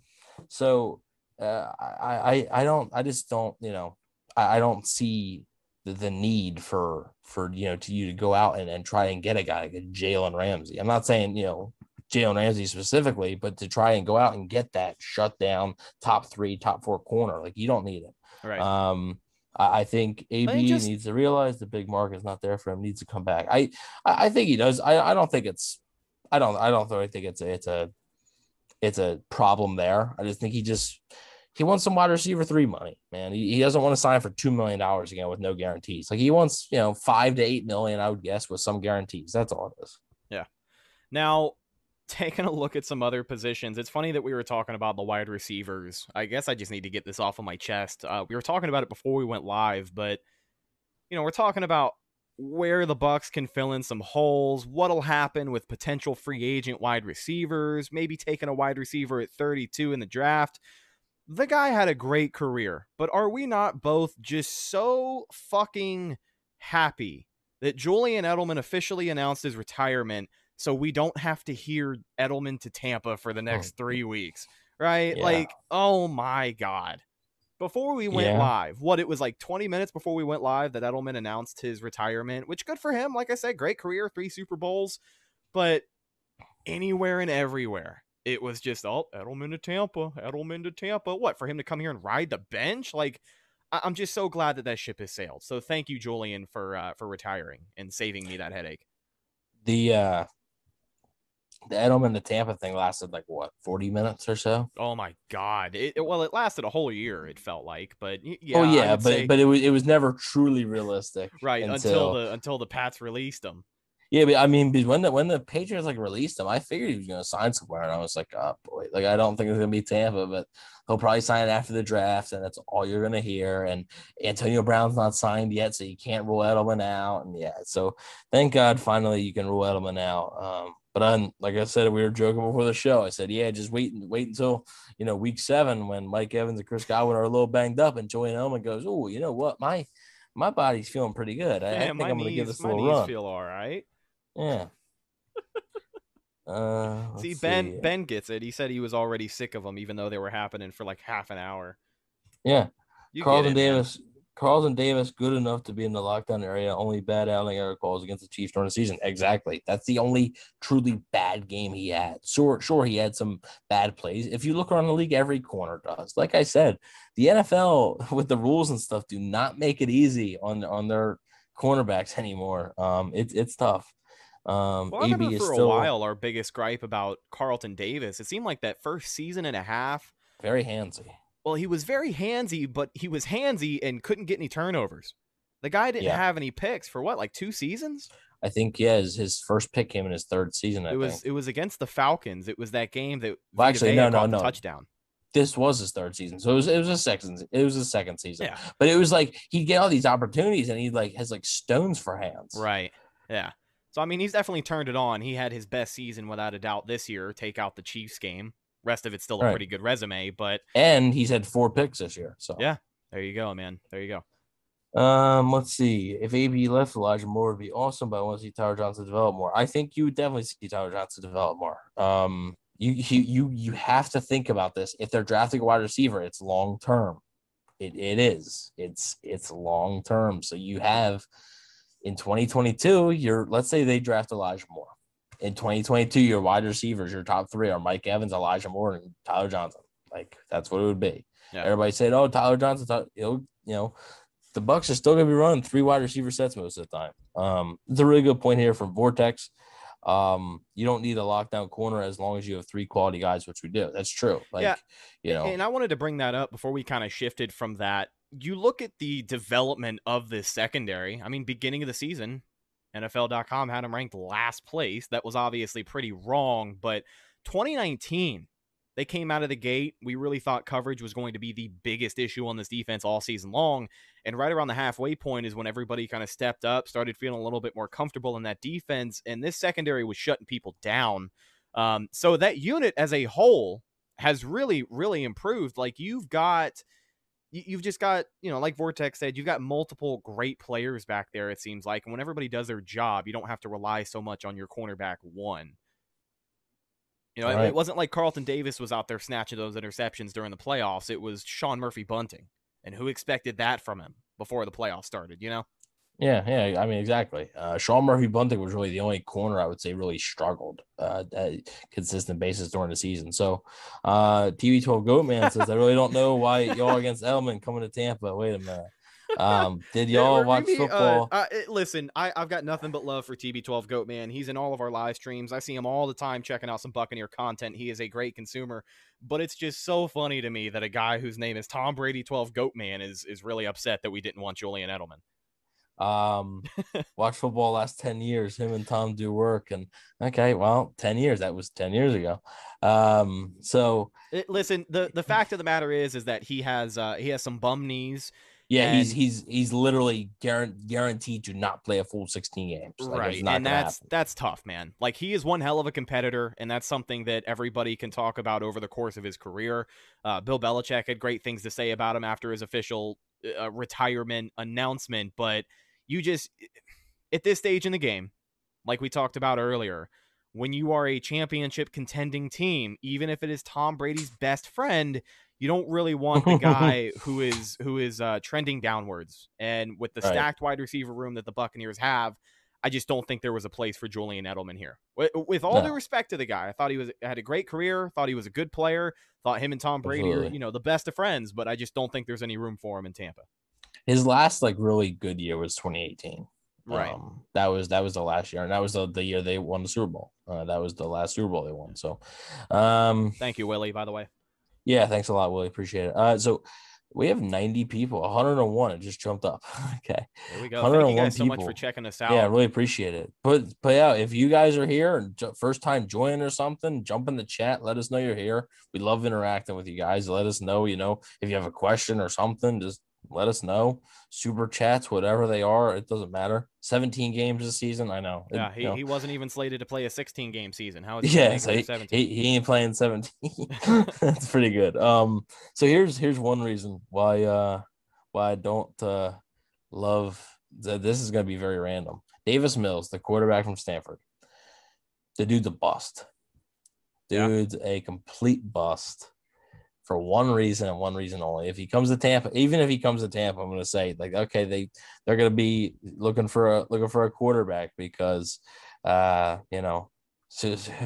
so uh, I, I I don't I just don't you know I, I don't see the, the need for for you know to you to go out and, and try and get a guy like a Jalen Ramsey. I'm not saying you know Jalen Ramsey specifically, but to try and go out and get that shut down top three, top four corner, like you don't need it. Right. Um, I, I think AB just- needs to realize the big market is not there for him. Needs to come back. I I I think he does. I, I don't think it's. I don't. I don't really think it's a. It's a. It's a problem there. I just think he just he wants some wide receiver three money, man. He, he doesn't want to sign for two million dollars again with no guarantees. Like he wants, you know, five to eight million, I would guess, with some guarantees. That's all it is. Yeah. Now, taking a look at some other positions, it's funny that we were talking about the wide receivers. I guess I just need to get this off of my chest. Uh, we were talking about it before we went live, but you know, we're talking about where the Bucks can fill in some holes, what'll happen with potential free agent wide receivers, maybe taking a wide receiver at 32 in the draft. The guy had a great career, but are we not both just so fucking happy that Julian Edelman officially announced his retirement so we don't have to hear Edelman to Tampa for the next three weeks, right? Yeah. Like, oh my God. Before we went Yeah. live, what it was like 20 minutes before we went live that Edelman announced his retirement, which good for him. Like I said, great career, three Super Bowls, but anywhere and everywhere. It was just, oh, Edelman to Tampa, Edelman to Tampa. What, for him to come here and ride the bench? Like, I- I'm just so glad that that ship has sailed. So thank you, Julian, for uh, for retiring and saving me that headache. The uh the Edelman to Tampa thing lasted like what, 40 minutes or so? Oh my god! It, it- well, it lasted a whole year. It felt like, but yeah, oh yeah, but say- but it was it was never truly realistic. right until, until the until the Pats released him. Yeah, but I mean, because when the when the Patriots like released him, I figured he was going to sign somewhere, and I was like, oh boy, like I don't think it's going to be Tampa, but he'll probably sign it after the draft, and that's all you're going to hear. And Antonio Brown's not signed yet, so you can't rule Edelman out. And yeah, so thank God finally you can rule Edelman out. Um, but I'm like I said, we were joking before the show. I said, yeah, just wait and wait until you know week seven when Mike Evans and Chris Godwin are a little banged up, and Julian Edelman goes, oh, you know what, my my body's feeling pretty good. I, I think I'm going to give this a my little knees run. feel all right. Yeah. Uh, See, Ben see. Ben gets it. He said he was already sick of them, even though they were happening for like half an hour. Yeah, You Carlton man. Davis. Carlton Davis, good enough to be in the lockdown area. Only bad outing error calls against the Chiefs during the season. Exactly. That's the only truly bad game he had. Sure, sure, he had some bad plays. If you look around the league, every corner does. Like I said, the NFL with the rules and stuff do not make it easy on on their cornerbacks anymore. Um, it's it's tough. Um, Well, I AB remember is for still a while our biggest gripe about Carlton Davis. It seemed like that first season and a half. very handsy. Well, he was very handsy, but he was handsy and couldn't get any turnovers. The guy didn't Yeah. have any picks for what, like two seasons? I think yeah, his, his first pick came in his third season. I it was think. it was against the Falcons. It was that game that Well, actually, no, no, no. touchdown. this was his third season. So it was it was a second it was his second season. Yeah. But it was like he'd get all these opportunities and he like has like stones for hands. Right. Yeah. So I mean, he's definitely turned it on. He had his best season without a doubt this year. Take out the Chiefs game. Rest of it's still a Right. pretty good resume, but And he's had four picks this year. So Yeah. there you go, man. There you go. um let's see. If AB left Elijah Moore would be awesome, but I want to see Tyler Johnson develop more. I think you would definitely see Tyler Johnson develop more. Um you you you you have to think about this. If they're drafting a wide receiver, it's long term. It it is. It's it's long term. So you have in 2022, you're let's say they draft Elijah Moore. In 2022, your wide receivers, your top three are Mike Evans, Elijah Moore, and Tyler Johnson. Like that's what it would be. Yeah. Everybody said, "Oh, Tyler Johnson, you know the Bucks are still going to be running three wide receiver sets most of the time. Um, it's a really good point here from Vortex. Um, you don't need a lockdown corner as long as you have three quality guys, which we do. That's true. Like, Yeah. you know, And I wanted to bring that up before we kind of shifted from that. You look at the development of this secondary. I mean, beginning of the season, NFL.com had him ranked last place. That was obviously pretty wrong, but 2019, they came out of the gate. We really thought coverage was going to be the biggest issue on this defense all season long. And right around the halfway point is when everybody kind of stepped up, started feeling a little bit more comfortable in that defense. And this secondary was shutting people down. Um, so that unit as a whole has really, really improved. Like you've got, you- you've just got, you know, like Vortex said, you've got multiple great players back there, it seems like. And when everybody does their job, you don't have to rely so much on your cornerback one. You know, it- Right. it wasn't like Carlton Davis was out there snatching those interceptions during the playoffs. It was Sean Murphy-Bunting. And who expected that from him before the playoffs started, you know? Yeah, yeah. I mean, exactly. Uh, Sean Murphy-Bunting was really the only corner I would say really struggled uh, at a consistent basis during the season. So, uh, TB12 Goatman says, I really don't know why y'all against Edelman coming to Tampa. Wait a minute. Um, did y'all or watch maybe, uh, football? Uh, uh, listen, I, I've got nothing but love for TB12 Goat Man. He's in all of our live streams. I see him all the time checking out some Buccaneer content. He is a great consumer, but it's just so funny to me that a guy whose name is Tom Brady 12 Goat Man is is really upset that we didn't want Julian Edelman. Um, watch football last 10 years. Him and Tom do work. And okay, well, 10 years. That was 10 years ago. Um, so It- listen, the the fact of the matter is is that he has uh he has some bum knees. yeah, he's And- he's he's literally guaranteed guaranteed to not play a full 16 games. Like, right. And that's happen. that's tough, man. Like he is one hell of a competitor, and that's something that everybody can talk about over the course of his career. Uh, Bill Belichick had great things to say about him after his official uh, retirement announcement, but you just at this stage in the game, like we talked about earlier, when you are a championship contending team, even if it is Tom Brady's best friend, you don't really want the guy who is who is uh, trending downwards. And with the Right. stacked wide receiver room that the Buccaneers have, I just don't think there was a place for Julian Edelman here. With, with all due respect to the guy, I thought he was had a great career. Thought he was a good player. Thought him and Tom Brady are you know the best of friends. But I just don't think there's any room for him in Tampa. His last like really good year was 2018. Right. Um, that was that was the last year, and that was the, the year they won the Super Bowl. Uh, that was the last Super Bowl they won. So, um, Thank you, Willie. By the way. yeah, thanks a lot, Willie. Appreciate it. Uh, so we have 90 people, 101. It just jumped up. okay. There we go. Thank you 101 guys so much for people. checking us out. Yeah, I really appreciate it. But but yeah, if you guys are here and first time joining or something, jump in the chat. Let us know you're here. We love interacting with you guys. Let us know, you know, if you have a question or something, just let us know. Super chats, whatever they are, it doesn't matter. 17 games this season. I know. It- Yeah, he, you know, he wasn't even slated to play a 16 game season. How is he yeah, yeah, so he, 17? he, he ain't playing 17. That's pretty good. Um, so here's here's one reason why uh why I don't uh love th- this is gonna be very random. Davis Mills, the quarterback from Stanford. The dude's a bust. Yeah. Dude's a complete bust for one reason and one reason only. If he comes to Tampa, even if he comes to Tampa, I'm gonna say like, okay, they they're gonna be looking for a looking for a quarterback because uh, you know,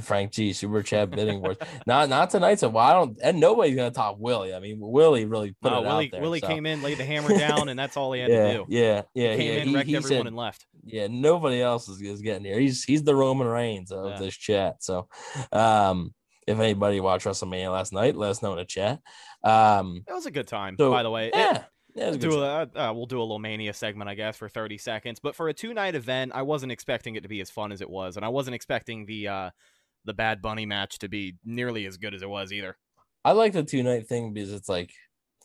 Frank G, Super Chat bidding wars. not not tonight. So well, I don't, and nobody's gonna top Willie. I mean, Willie really put No, it Willie, out there. Willie so. came in, laid the hammer down, and that's all he had yeah, to do. yeah, yeah, He Came yeah. in, He- wrecked he everyone, said- and left. yeah, nobody else is, is getting here. He's he's the Roman Reigns of Yeah. this chat. So, um, if anybody watched WrestleMania last night, let us know in the chat. Um, It was a good time, So, by the way. Yeah, yeah, it good do a, uh, we'll do a little mania segment, I guess, for 30 seconds. But for a two night event, I wasn't expecting it to be as fun as it was, and I wasn't expecting the uh, the Bad Bunny match to be nearly as good as it was either. I like the two night thing because it's like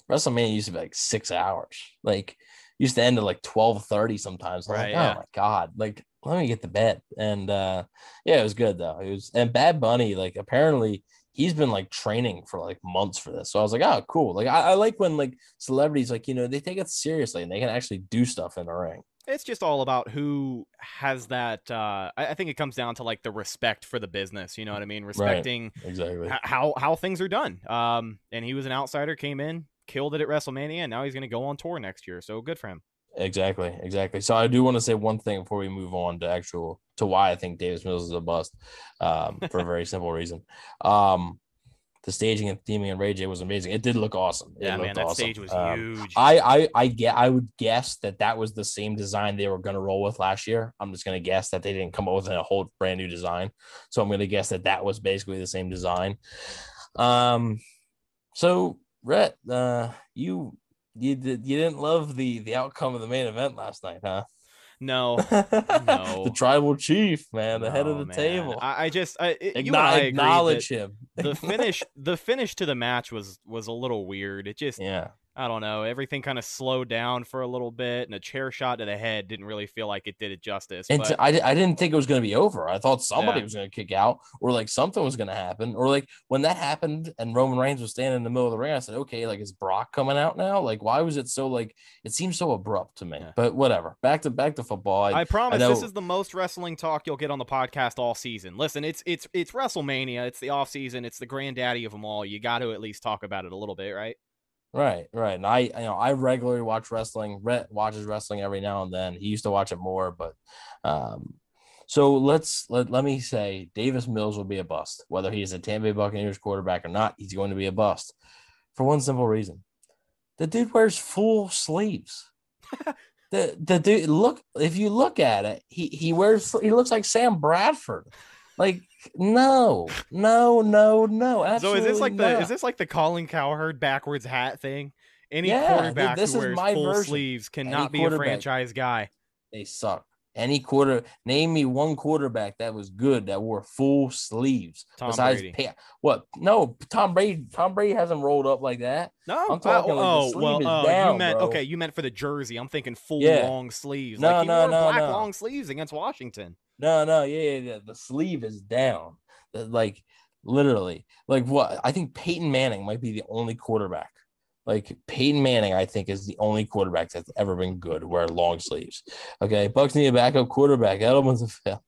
WrestleMania used to be like six hours. Like used to end at like twelve thirty sometimes. Right, like, yeah. oh my god, like let me get the bed. And uh yeah, it was good though. It was and Bad Bunny, like apparently he's been like training for like months for this. So I was like, oh cool. Like I, I like when like celebrities like you know they take it seriously and they can actually do stuff in the ring. It's just all about who has that. Uh, I, I think it comes down to like the respect for the business. You know what I mean? Respecting Exactly. h- how how things are done. Um, and he was an outsider, came in, killed it at WrestleMania, and now he's going to go on tour next year. So good for him. Exactly, exactly. So I do want to say one thing before we move on to actual to why I think Davis Mills is a bust, um, for a very simple reason. Um, the staging and theming and Ray J was amazing. It did look awesome. It Yeah, man, that awesome. stage was Um, huge. I, I I get I would guess that that was the same design they were going to roll with last year. I'm just going to guess that they didn't come up with a whole brand new design. So I'm going to guess that that was basically the same design. Um, so Rhett, uh, you you did you didn't love the the outcome of the main event last night, huh? no, the tribal chief, man, the head of the man. table. I, I just I, it, you I acknowledge him. the finish the finish to the match was was a little weird. It just yeah. I don't know. Everything kind of slowed down for a little bit, and a chair shot to the head didn't really feel like it did it justice. And but- I, I didn't think it was going to be over. I thought somebody Yeah. was going to kick out or like something was going to happen. Or like when that happened and Roman Reigns was standing in the middle of the ring, I said, okay, like is Brock coming out now? Like, why was it so like it seems so abrupt to me? Yeah. But whatever. Back to back to football. I, I promise this know- is the most wrestling talk you'll get on the podcast all season. Listen, it's it's it's WrestleMania, it's the off season, it's the granddaddy of them all. You got to at least talk about it a little bit, right? Right, right. And I, you know, I regularly watch wrestling. Rhett watches wrestling every now and then. He used to watch it more, but um, so let's let, let me say Davis Mills will be a bust. Whether he is a Tampa Bay Buccaneers quarterback or not, he's going to be a bust for one simple reason. The dude wears full sleeves. the the dude look if you look at it, he he wears he looks like Sam Bradford. Like no, no, no, no. so is this like the not. is this like the Colin Cowherd backwards hat thing? Any Yeah, quarterback who is wears full version. sleeves Any cannot be a franchise guy. they suck. Any quarter, name me one quarterback that was good that wore full sleeves. Tom besides, Brady. Pa- what? No, Tom Brady. Tom Brady hasn't rolled up like that. No, I'm talking oh, like the oh, well, oh, down, you meant bro. okay. You meant for the jersey. I'm thinking full Yeah. long sleeves. No, like no, wore no, black no. long sleeves against Washington. No, no, yeah, yeah, yeah. The sleeve is down. Like literally, like what? I think Peyton Manning might be the only quarterback. Like Peyton Manning, I think is the only quarterback that's ever been good wear long sleeves. Okay, Bucks need a backup quarterback. Edelman's a fail.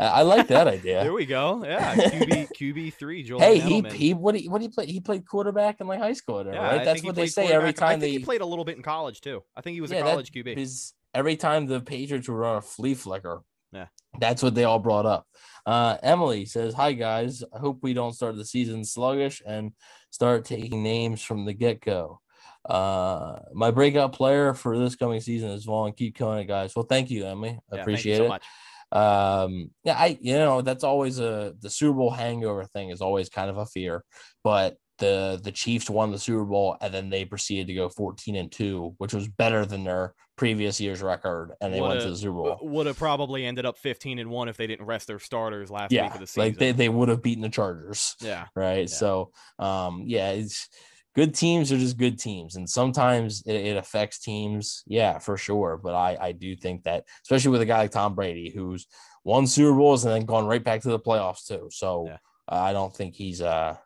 I like that idea. There we go. Yeah, QB QB three. Julian Hey, he Edelman. he what he what he played he played quarterback in like high school, Yeah, right? I That's what they say every quarterback. I time think they he played a little bit in college too. I think he was Yeah, a college QB. is every time the Patriots were on a flea flicker. Yeah. That's what they all brought up. Uh, Emily says, Hi guys. I hope we don't start the season sluggish and start taking names from the get-go. Uh my breakout player for this coming season is Vaughn. Keep killing it, guys. Well, thank you, Emily. I Yeah, thank you appreciate so it. much. um yeah i you know that's always a the super bowl hangover thing is always kind of a fear but the the chiefs won the super bowl and then they proceeded to go 14 and 2 which was better than their previous year's record and they went to the super bowl Would have probably ended up 15 and one if they didn't rest their starters last week yeah of the season. like they, they would have beaten the chargers yeah, right Yeah. so um yeah it's good teams are just good teams and sometimes it, it affects teams yeah for sure but i i do think that especially with a guy like tom brady who's won super bowls and then gone right back to the playoffs too so Yeah. i don't think he's uh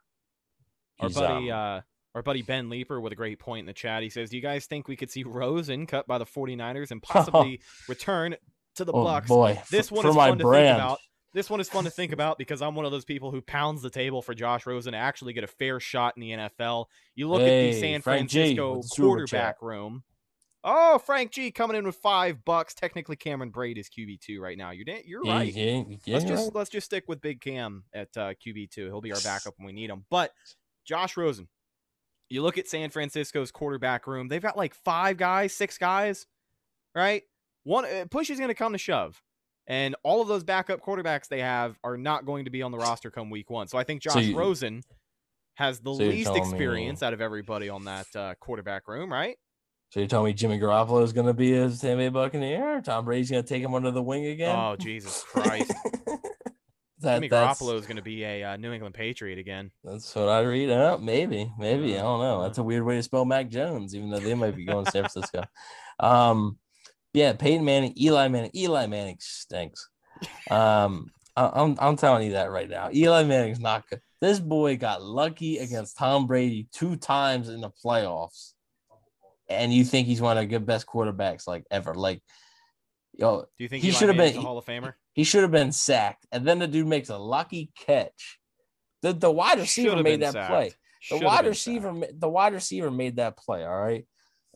our buddy, um, uh, our buddy Ben Leeper with a great point in the chat. He says, "Do you guys think we could see Rosen cut by the 49ers and possibly return to the oh Bucks?" boy This one for is my fun to think about. This one is fun to think about because I'm one of those people who pounds the table for Josh Rosen to actually get a fair shot in the NFL. You look at the San Frank Francisco quarterback room. Oh, Frank G coming in with five bucks. Technically, Cameron Brate is QB two right now. You're you're right. yeah, yeah, let's just right. let's just stick with Big Cam at uh, QB two. He'll be our backup when we need him. But Josh Rosen, you look at San Francisco's quarterback room. They've got like five guys, six guys, right? One uh, push is going to come to shove, and all of those backup quarterbacks they have are not going to be on the roster come week one. So I think Josh So you- Rosen has the so least telling me- experience out of everybody on that uh, quarterback room, right? so you're telling me Jimmy Garoppolo is going to be a Tampa Bay Buccaneer? Tom Brady's going to take him under the wing again? Oh Jesus Christ! that, Jimmy that's, Garoppolo is going to be a uh, New England Patriot again. That's what I read. Uh, maybe, maybe I don't know. That's a weird way to spell Mac Jones, even though they might be going to San Francisco. Um, yeah, Peyton Manning, Eli Manning, Eli Manning stinks. Um, I, I'm I'm telling you that right now. Eli Manning's not good. This boy got lucky against Tom Brady two times in the playoffs, and you think he's one of the good best quarterbacks like ever? Like, yo, Do you think He should have been- a Hall of Famer? He should have been sacked, and then the dude makes a lucky catch. The the wide receiver Should've made that play. The Should've wide receiver, sacked. the wide receiver made that play. All right,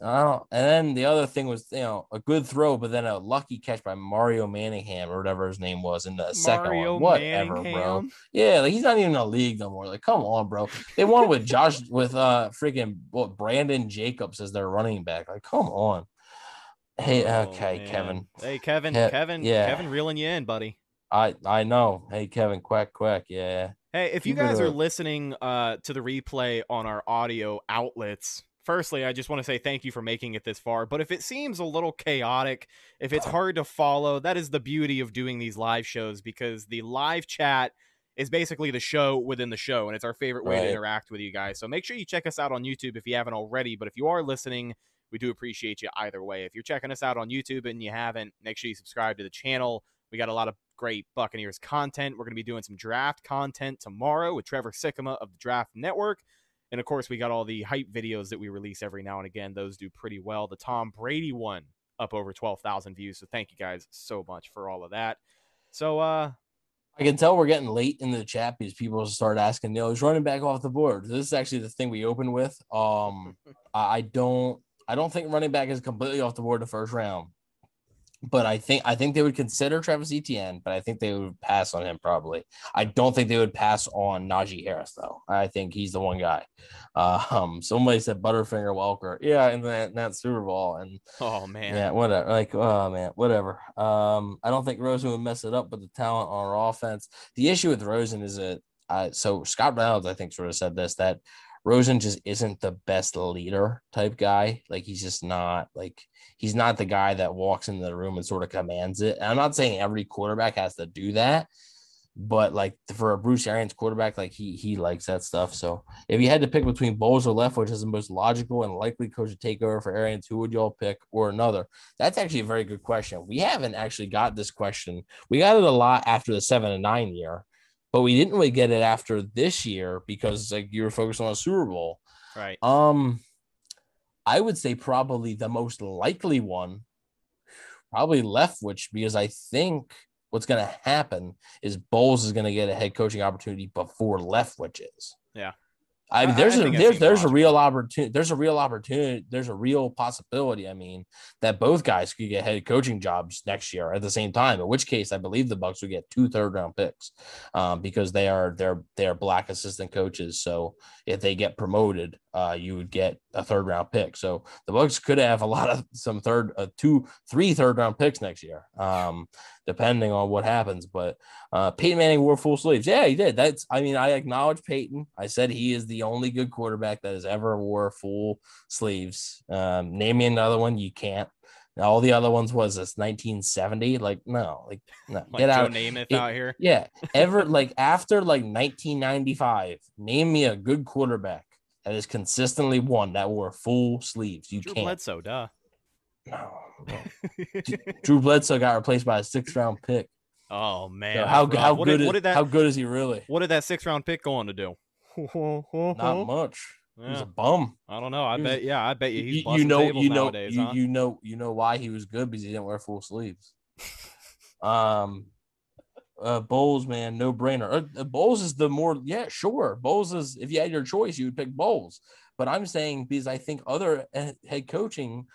I don't, and then the other thing was, you know, a good throw, but then a lucky catch by Mario Manningham or whatever his name was in the second one. Whatever, bro. Yeah, like he's not even in the league no more. Like, come on, bro. They won with Josh with uh freaking what Brandon Jacobs as their running back. Like, come on. Hey, Oh, okay, man. Kevin. Hey, Kevin. Yeah, Kevin. yeah. Kevin, reeling you in, buddy. I I know. Hey, Kevin, quack quack. Yeah. Hey, if you guys are listening uh, to the replay on our audio outlets, firstly, I just want to say thank you for making it this far. But if it seems a little chaotic, if it's hard to follow, that is the beauty of doing these live shows because the live chat is basically the show within the show, and it's our favorite way to interact with you guys. So make sure you check us out on YouTube if you haven't already. But if you are listening, we do appreciate you either way. If you're checking us out on YouTube and you haven't, make sure you subscribe to the channel. We got a lot of great Buccaneers content. We're going to be doing some draft content tomorrow with Trevor Sikkema of the Draft Network. And of course, we got all the hype videos that we release every now and again. Those do pretty well. The Tom Brady one up over 12,000 views. So thank you guys so much for all of that. So, uh, I can tell we're getting late in the chat because people start asking, you know, is running back off the board? This is actually the thing we open with. Um, I I don't, I don't think running back is completely off the board in the first round, but I think, I think they would consider Travis Etienne, but I think they would pass on him probably. I don't think they would pass on Najee Harris though. I think he's the one guy. Uh, um, somebody said Butterfinger Welker, yeah, in that, that Super Bowl, and oh, man. yeah, whatever. Like, oh man, whatever. Um, I don't think Rosen would mess it up with the talent on our offense. The issue with Rosen is that uh, so Scott Reynolds, I think, sort of said this that Rosen just isn't the best leader type guy. Like he's just not like he's not the guy that walks into the room and sort of commands it. And I'm not saying every quarterback has to do that, but like for a Bruce Arians quarterback, like he he likes that stuff. So if you had to pick between Bowles or left, which is the most logical and likely coach to take over for Arians, who would y'all pick or another? That's actually a very good question. We haven't actually got this question. We got it a lot after the seven and nine year, but we didn't really get it after this year because like you were focused on a Super Bowl. Right. Um, I would say probably the most likely one, probably Leftwich, because I think what's going to happen is Bowles is going to get a head coaching opportunity before Leftwich is. Yeah. I mean, there's I a think there's there's a real opportunity. There's a real opportunity. There's a real possibility. I mean, that both guys could get head coaching jobs next year at the same time. In which case, I believe the Bucks would get two third round picks, um, because they are they're they're black assistant coaches. So if they get promoted, uh, you would get a third round pick. So the Bucks could have a lot of some third, uh, two, three third round picks next year, um, depending on what happens. But uh, Peyton Manning wore full sleeves. Yeah, he did. That's. I mean, I acknowledge Peyton. I said he is the only good quarterback that has ever wore full sleeves. Um, name me another one. You can't. All the other ones was this 1970. Like no, like no. Like Get Joe out. Namath it- out here. Yeah, ever like after like 1995, name me a good quarterback that has consistently won that wore full sleeves. You Drew can't. Bledsoe, duh. No. Drew Bledsoe got replaced by a sixth round pick. oh man. So how how what good did, is, what did that how good is he really? what did that six round pick go on to do? Not much. Yeah, a bum. I don't know. I was- bet yeah, I bet you he's You, you know, you know, nowadays, you, huh? you know, you know why he was good because he didn't wear full sleeves. Um, uh, Bowles, man, no brainer. Uh, Bowles is the more, yeah, sure. Bowles is if you had your choice, you would pick Bowles. But I'm saying because I think other head coaching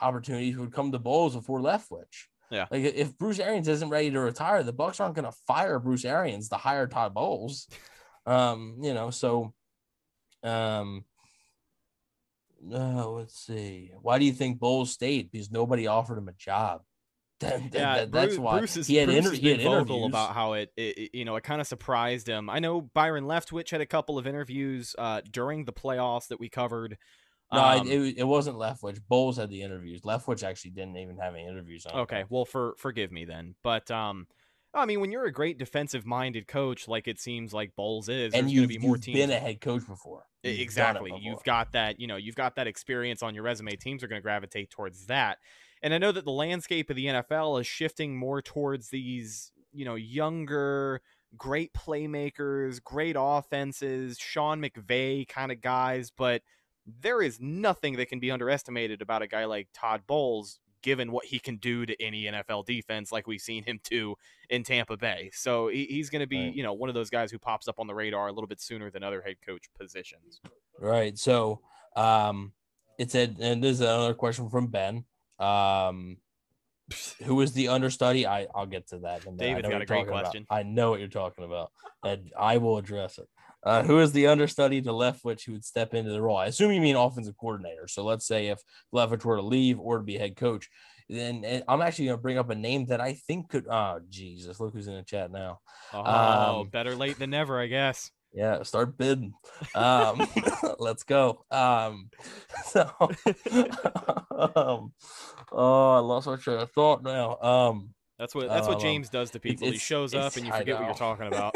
opportunities would come to Bowles before Leftwich. Yeah. Like if Bruce Arians isn't ready to retire, the Bucks aren't going to fire Bruce Arians to hire Todd Bowles. Um, you know, so um uh, let's see. Why do you think Bowles stayed? Because nobody offered him a job. That- that- yeah, that- that's Bruce, why Bruce is, he had, Bruce inter- he had vocal about how it, it, you know, it kind of surprised him. I know Byron Leftwich had a couple of interviews uh, during the playoffs that we covered. No, Um, it, it wasn't Leftwich. Bowles had the interviews. Leftwich actually didn't even have any interviews on. it. Okay, well, for forgive me then, but um, I mean, when you're a great defensive-minded coach, like it seems like Bowles is, and you've, be more you've teams. been a head coach before. You've exactly before. you've got that you know you've got that experience on your resume teams are going to gravitate towards that and i know that the landscape of the nfl is shifting more towards these you know younger great playmakers great offenses sean mcvay kind of guys but there is nothing that can be underestimated about a guy like todd bowles given what he can do to any nfl defense like we've seen him do in tampa bay so he's going to be Right. you know one of those guys who pops up on the radar a little bit sooner than other head coach positions Right. So, um, it said, and this is another question from Ben. Um, who is the understudy? I I'll get to that. in a minute. I know got a great talking about. question. I know what you're talking about, and I will address it. Uh, who is the understudy to Leftwich who would step into the role? I assume you mean offensive coordinator. So let's say if Leftwich were to leave or to be head coach, then I'm actually going to bring up a name that I think could. Oh Jesus! Look who's in the chat now. Oh, Um, better late than never, I guess. Yeah, start bidding. Um, let's go. Um, so, um, oh, I lost my train of thought now. Um, That's what that's what Um, James does to people. he shows up and you forget what you're talking about.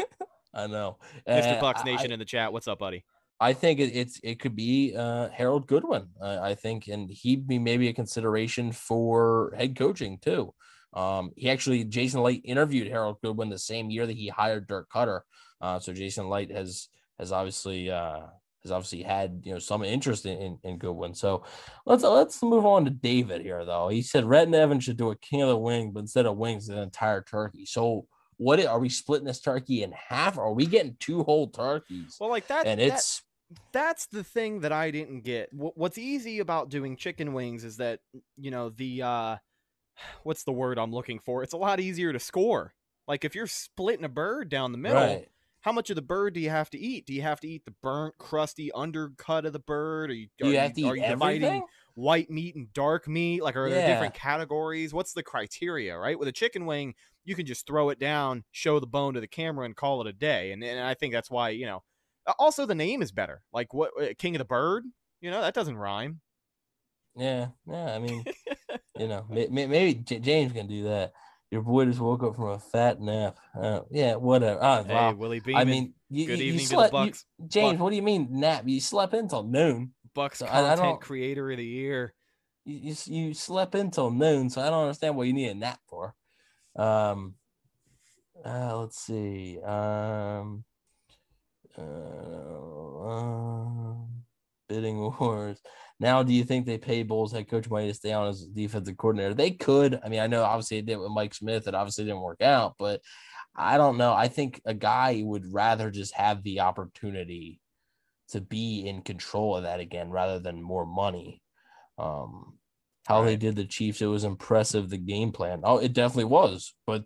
I know, Mr. Uh, Bucks I- Nation in the chat. What's up, buddy? I think it, it's it could be uh, Harold Goodwin. Uh, I think, and he'd be maybe a consideration for head coaching too. Um, he actually Jason Licht interviewed Harold Goodwin the same year that he hired Dirk Koetter. Uh, so Jason Licht has has obviously uh, has obviously had you know some interest in, in, in Goodwin. So let's let's move on to David here though. He said Rhett and Evans should do a king of the wing, but instead of wings, an entire turkey. So what are we splitting this turkey in half? Or are we getting two whole turkeys? Well, like that. and that- it's that's the thing that I didn't get. What's easy about doing chicken wings is that you know the uh what's the word I'm looking for? It's a lot easier to score. Like if you're splitting a bird down the middle, right. How much of the bird do you have to eat? Do you have to eat the burnt, crusty undercut of the bird? Or you, you are have to are eat you dividing everything? white meat and dark meat? Like are there different categories? What's the criteria, right? With a chicken wing, you can just throw it down, show the bone to the camera, and call it a day. And, and I think that's why you know. Also, the name is better. Like what uh, King of the Bird? You know that doesn't rhyme. Yeah, yeah. I mean, you know, may, may, maybe James can do that. Your boy just woke up from a fat nap. Uh, yeah, whatever. Oh, Hey, wow. Willie Beeman. I mean, you, good you- you evening slept, to the you- James, Buck- what do you mean nap? You slept until noon. Bucks so I- I content don't- creator of the year. You, you you slept until noon, so I don't understand what you need a nap for. Um, uh, let's see. Um, uh, um, bidding wars. Now, do you think they pay Bowles head coach money to stay on as defensive coordinator? They could. I mean, I know obviously it did with Mike Smith. It obviously didn't work out, but I don't know. I think a guy would rather just have the opportunity to be in control of that again rather than more money. Um, how they did the Chiefs, it was impressive. The game plan, oh, it definitely was. But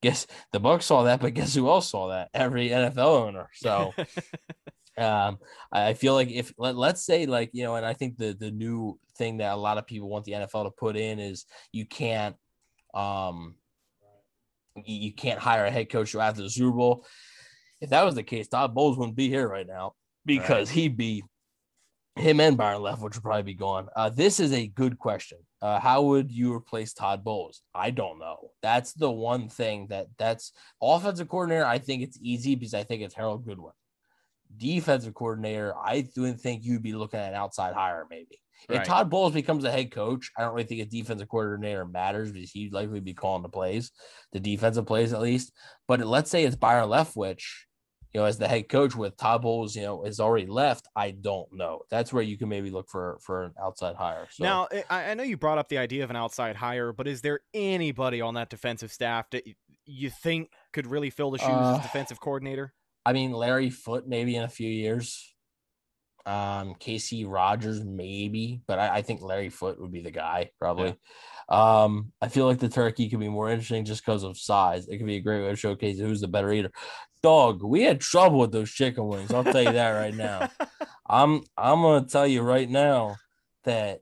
guess the Bucks saw that, but guess who else saw that? Every NFL owner. So um, I feel like if let, let's say like you know, and I think the the new thing that a lot of people want the NFL to put in is you can't um you, can't hire a head coach after the Super Bowl. If that was the case, Todd Bowles wouldn't be here right now because he'd be him and Byron Leftwich would probably be gone. Uh, this is a good question. Uh, how would you replace Todd Bowles? I don't know. That's the one thing that that's offensive coordinator. I think it's easy because I think it's Harold Goodwin. Defensive coordinator, I do think you'd be looking at an outside hire maybe. If Right. Todd Bowles becomes a head coach, I don't really think a defensive coordinator matters because he'd likely be calling the plays, the defensive plays at least. But let's say it's Byron Leftwich, you know, as the head coach with Todd Bowles, you know, is already left. I don't know. That's where you can maybe look for for an outside hire. So Now, I, I know you brought up the idea of an outside hire, but is there anybody on that defensive staff that you think could really fill the shoes Uh, as defensive coordinator? I mean, Larry Foote maybe in a few years. Um, Kacy Rodgers maybe, but I, I think Larry Foote would be the guy probably. Um, I feel like the turkey could be more interesting just because of size. It could be a great way to showcase who's the better eater. Dog, we had trouble with those chicken wings. I'll tell you that right now. I'm I'm gonna tell you right now that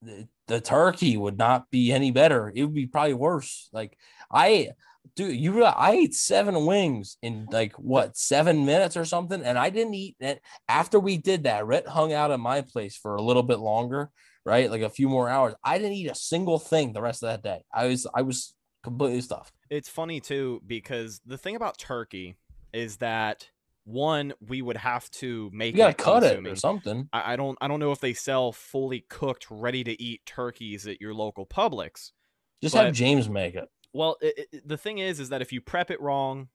the, the turkey would not be any better. It would be probably worse. Like I dude, you realize I ate seven wings in like what seven minutes or something, and I didn't eat it after we did that. Rhett hung out at my place for a little bit longer, right? Like a few more hours. I didn't eat a single thing the rest of that day. I was I was completely stuffed. It's funny too because the thing about turkey is that one we would have to make You gotta it, cut it or something. I, I don't I don't know if they sell fully cooked, ready to eat turkeys at your local Publix. Just but- have James make it. Well, it, it, the thing is, is that if you prep it wrong,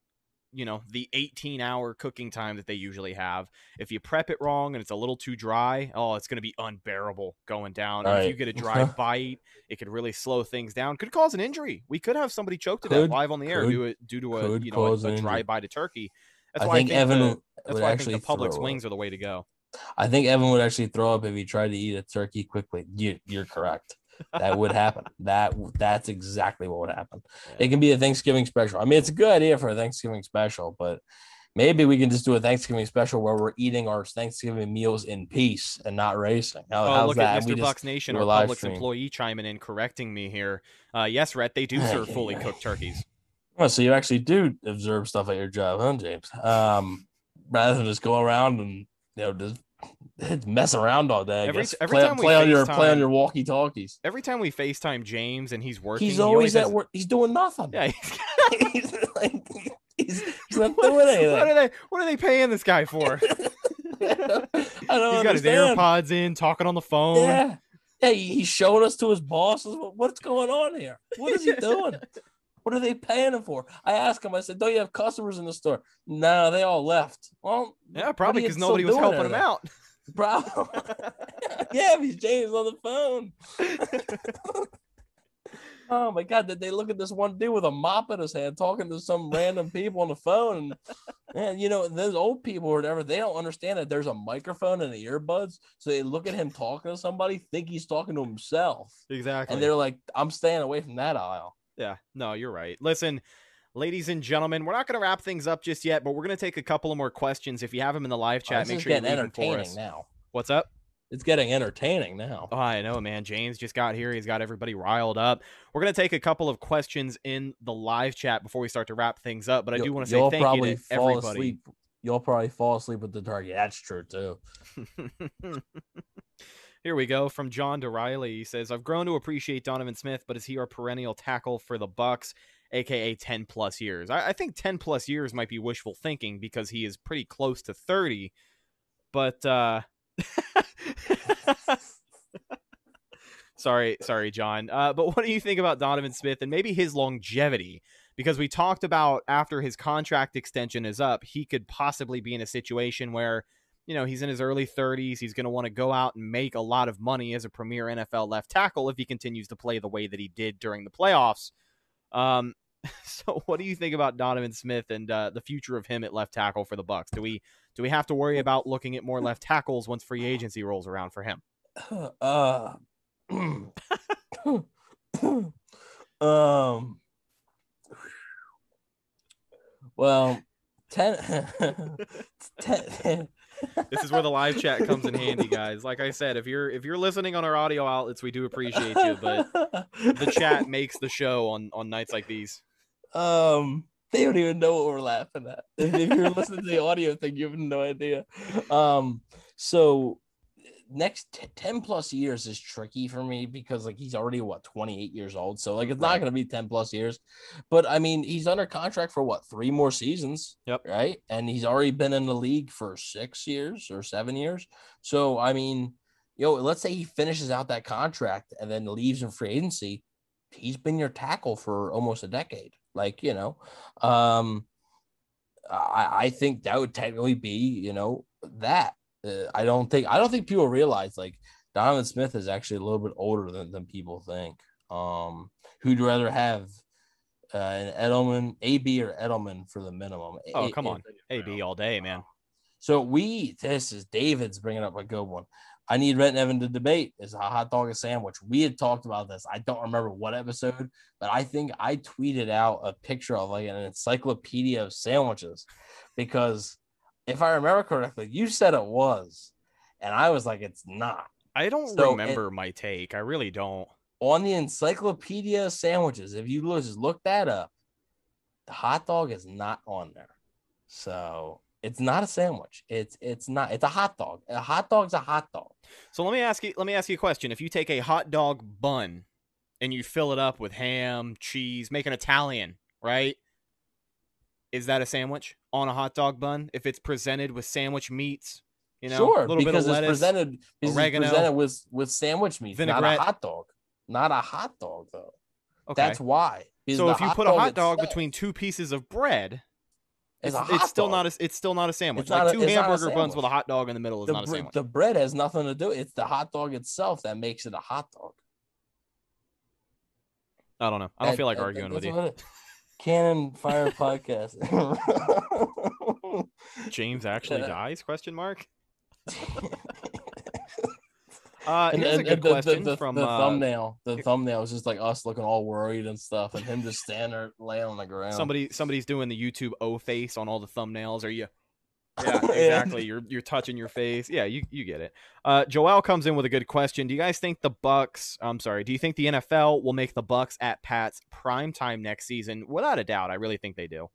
you know the 18 hour cooking time that they usually have. If you prep it wrong and it's a little too dry, oh, it's going to be unbearable going down. And if you get a dry bite, it could really slow things down. Could cause an injury. We could have somebody choke to death live on the air could- due, due to a you know a, a dry bite of turkey. That's I why think I think Evan the, would that's why I think actually the Publix throw up. wings are the way to go. I think Evan would actually throw up if he tried to eat a turkey quickly. You, you're correct. That would happen. That that's exactly what would happen. It can be a Thanksgiving special. I mean, it's a good idea for a Thanksgiving special, but maybe we can just do a Thanksgiving special where we're eating our Thanksgiving meals in peace and not racing. How, Oh, how's look that? at Mr. Bucks Nation, our Publix stream. employee chiming in, correcting me here. Uh, yes, Rhett, they do serve fully cooked turkeys. Oh, so you actually do observe stuff at your job, huh, James? Um, rather than just go around and you know just mess around all day. I Every- guess. every play, time we play on your play on your walkie talkies. Every time we FaceTime James and he's working, He's he always at has- work. He's doing nothing. Yeah, he's, like, he's, he's not what, doing what anything. are they? What are they paying this guy for? I don't He's got his understand. AirPods in, talking on the phone. Yeah. Yeah, he- he's showing us to his bosses. What's going on here? What is he doing? What are they paying him for? I asked him, I said, Don't you have customers in the store? No, they all left. Well, Yeah, probably because nobody was helping him out. Bro. yeah, he's James on the phone. oh my god, did they look at this one dude with a mop in his hand talking to some random people on the phone? And man, you know, those old people or whatever, they don't understand that there's a microphone and the earbuds. So they look at him talking to somebody, think he's talking to himself. Exactly. And they're like, I'm staying away from that aisle. Yeah, no, you're right. Listen, ladies and gentlemen, we're not going to wrap things up just yet, but we're going to take a couple of more questions. If you have them in the live Oh, chat, this make sure you getting leave them for us. now. What's up? It's getting entertaining now. Oh, I know, man. James just got here. He's got everybody riled up. We're going to take a couple of questions in the live chat before we start to wrap things up, but I do You'll- want to say thank you to fall everybody. asleep. You'll probably fall asleep with the target. That's true too. Here we go from John to Riley. He says, "I've grown to appreciate Donovan Smith, but is he our perennial tackle for the Bucks, aka 10 plus years? I, I think 10 plus years might be wishful thinking because he is pretty close to 30. But uh, sorry, sorry, John. Uh, but what do you think about Donovan Smith and maybe his longevity? Because we talked about after his contract extension is up, he could possibly be in a situation where." You know, he's in his early 30s. He's going to want to go out and make a lot of money as a premier NFL left tackle if he continues to play the way that he did during the playoffs. Um, so, what do you think about Donovan Smith and uh, the future of him at left tackle for the Bucks? Do we do we have to worry about looking at more left tackles once free agency rolls around for him? Uh, um. Well, ten. ten This is where the live chat comes in handy, guys. Like I said, if you're if you're listening on our audio outlets, we do appreciate you, but the chat makes the show on on nights like these. um they don't even know what we're laughing at if, if you're listening to the audio thing you have no idea um so next t- 10 plus years is tricky for me because like he's already what 28 years old so like it's not going to be 10 plus years. But i mean he's under contract for what three more seasons Yep. right? And he's already been in the league for six years or seven years. So i mean yo let's say he finishes out that contract and then leaves in free agency he's been your tackle for almost a decade like you know? Um i i think that would technically be you know that i don't think i don't think people realize like donovan smith is actually a little bit older than, than people think um who'd rather have uh, an edelman ab or edelman for the minimum Oh, A- come A- on. AB all day, man. so we this is david's bringing up a good one I need Rhett and Evan to debate is a hot dog a sandwich. We had talked about this. I don't remember what episode, but I think I tweeted out a picture of like an encyclopedia of sandwiches because if I remember correctly, you said it was, and I was like, it's not. I don't So, remember my take. I really don't. On the encyclopedia of sandwiches, if you just look that up, the hot dog is not on there. So it's not a sandwich. It's it's not. It's a hot dog. A hot dog's a hot dog. So let me ask you let me ask you a question. If you take a hot dog bun and you fill it up with ham, cheese, make an Italian, right? Is that a sandwich on a hot dog bun? If it's presented with sandwich meats, you know, sure, a little bit because of it's lettuce. presented oregano, it's presented with with sandwich meat, not a hot dog. Not a hot dog though. okay. That's why. So if you put a hot dog itself between two pieces of bread, it's, it's still dog. not a it's still not a sandwich. It's like a- two hamburger buns with a hot dog in the middle is the, not a sandwich. the bread has nothing to do. It's the hot dog itself that makes it a hot dog. I don't know. I don't That- feel like that- arguing with you. What Cannon Fire Podcast. James actually Yeah. dies? Question mark. Uh, And- here's a good and the- the- question the, from the uh, thumbnail. The thumbnail is just like us looking all worried and stuff, and him just standing there laying on the ground. somebody. Somebody's doing the YouTube O face on all the thumbnails. Are you? Yeah, exactly. You're you're touching your face. Yeah, you you get it. Uh, Joel comes in with a good question. Do you guys think the Bucks? I'm sorry. Do you think the NFL will make the Bucks at Pats prime time next season? Without a doubt, I really think they do.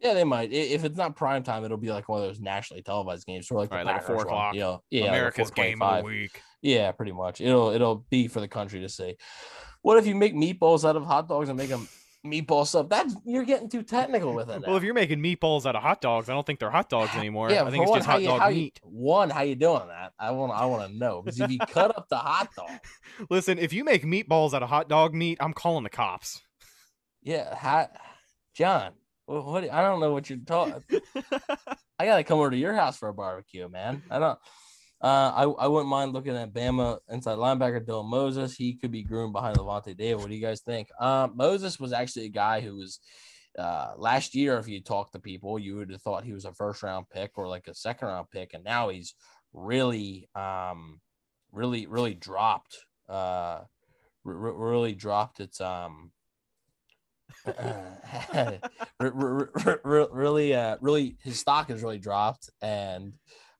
Yeah, they might. If it's not prime time, it'll be like one of those nationally televised games, of like Right, like a four o'clock. You know, yeah, like America's game of the week. Yeah, pretty much. It'll it'll be for the country to see. What if you make meatballs out of hot dogs and make them meatball sub? That's you're getting too technical with it. Well, if you're making meatballs out of hot dogs, I don't think they're hot dogs anymore. yeah, I think it's one, just hot you- dog how you- meat. one, how you doing that? I want I want to know because if you cut up the hot dog, Listen, if you make meatballs out of hot dog meat, I'm calling the cops. yeah, hot, John. What, what I don't know what you're talking. I gotta come over to your house for a barbecue, man. I don't. Uh, I I wouldn't mind looking at Bama inside linebacker Dylan Moses. He could be groomed behind Lavonte David. What do you guys think? Um, Moses was actually a guy who was uh last year. If you talk to people, you would have thought he was a first round pick or like a second round pick, and now he's really um really really dropped uh really dropped its um really uh really his stock has really dropped and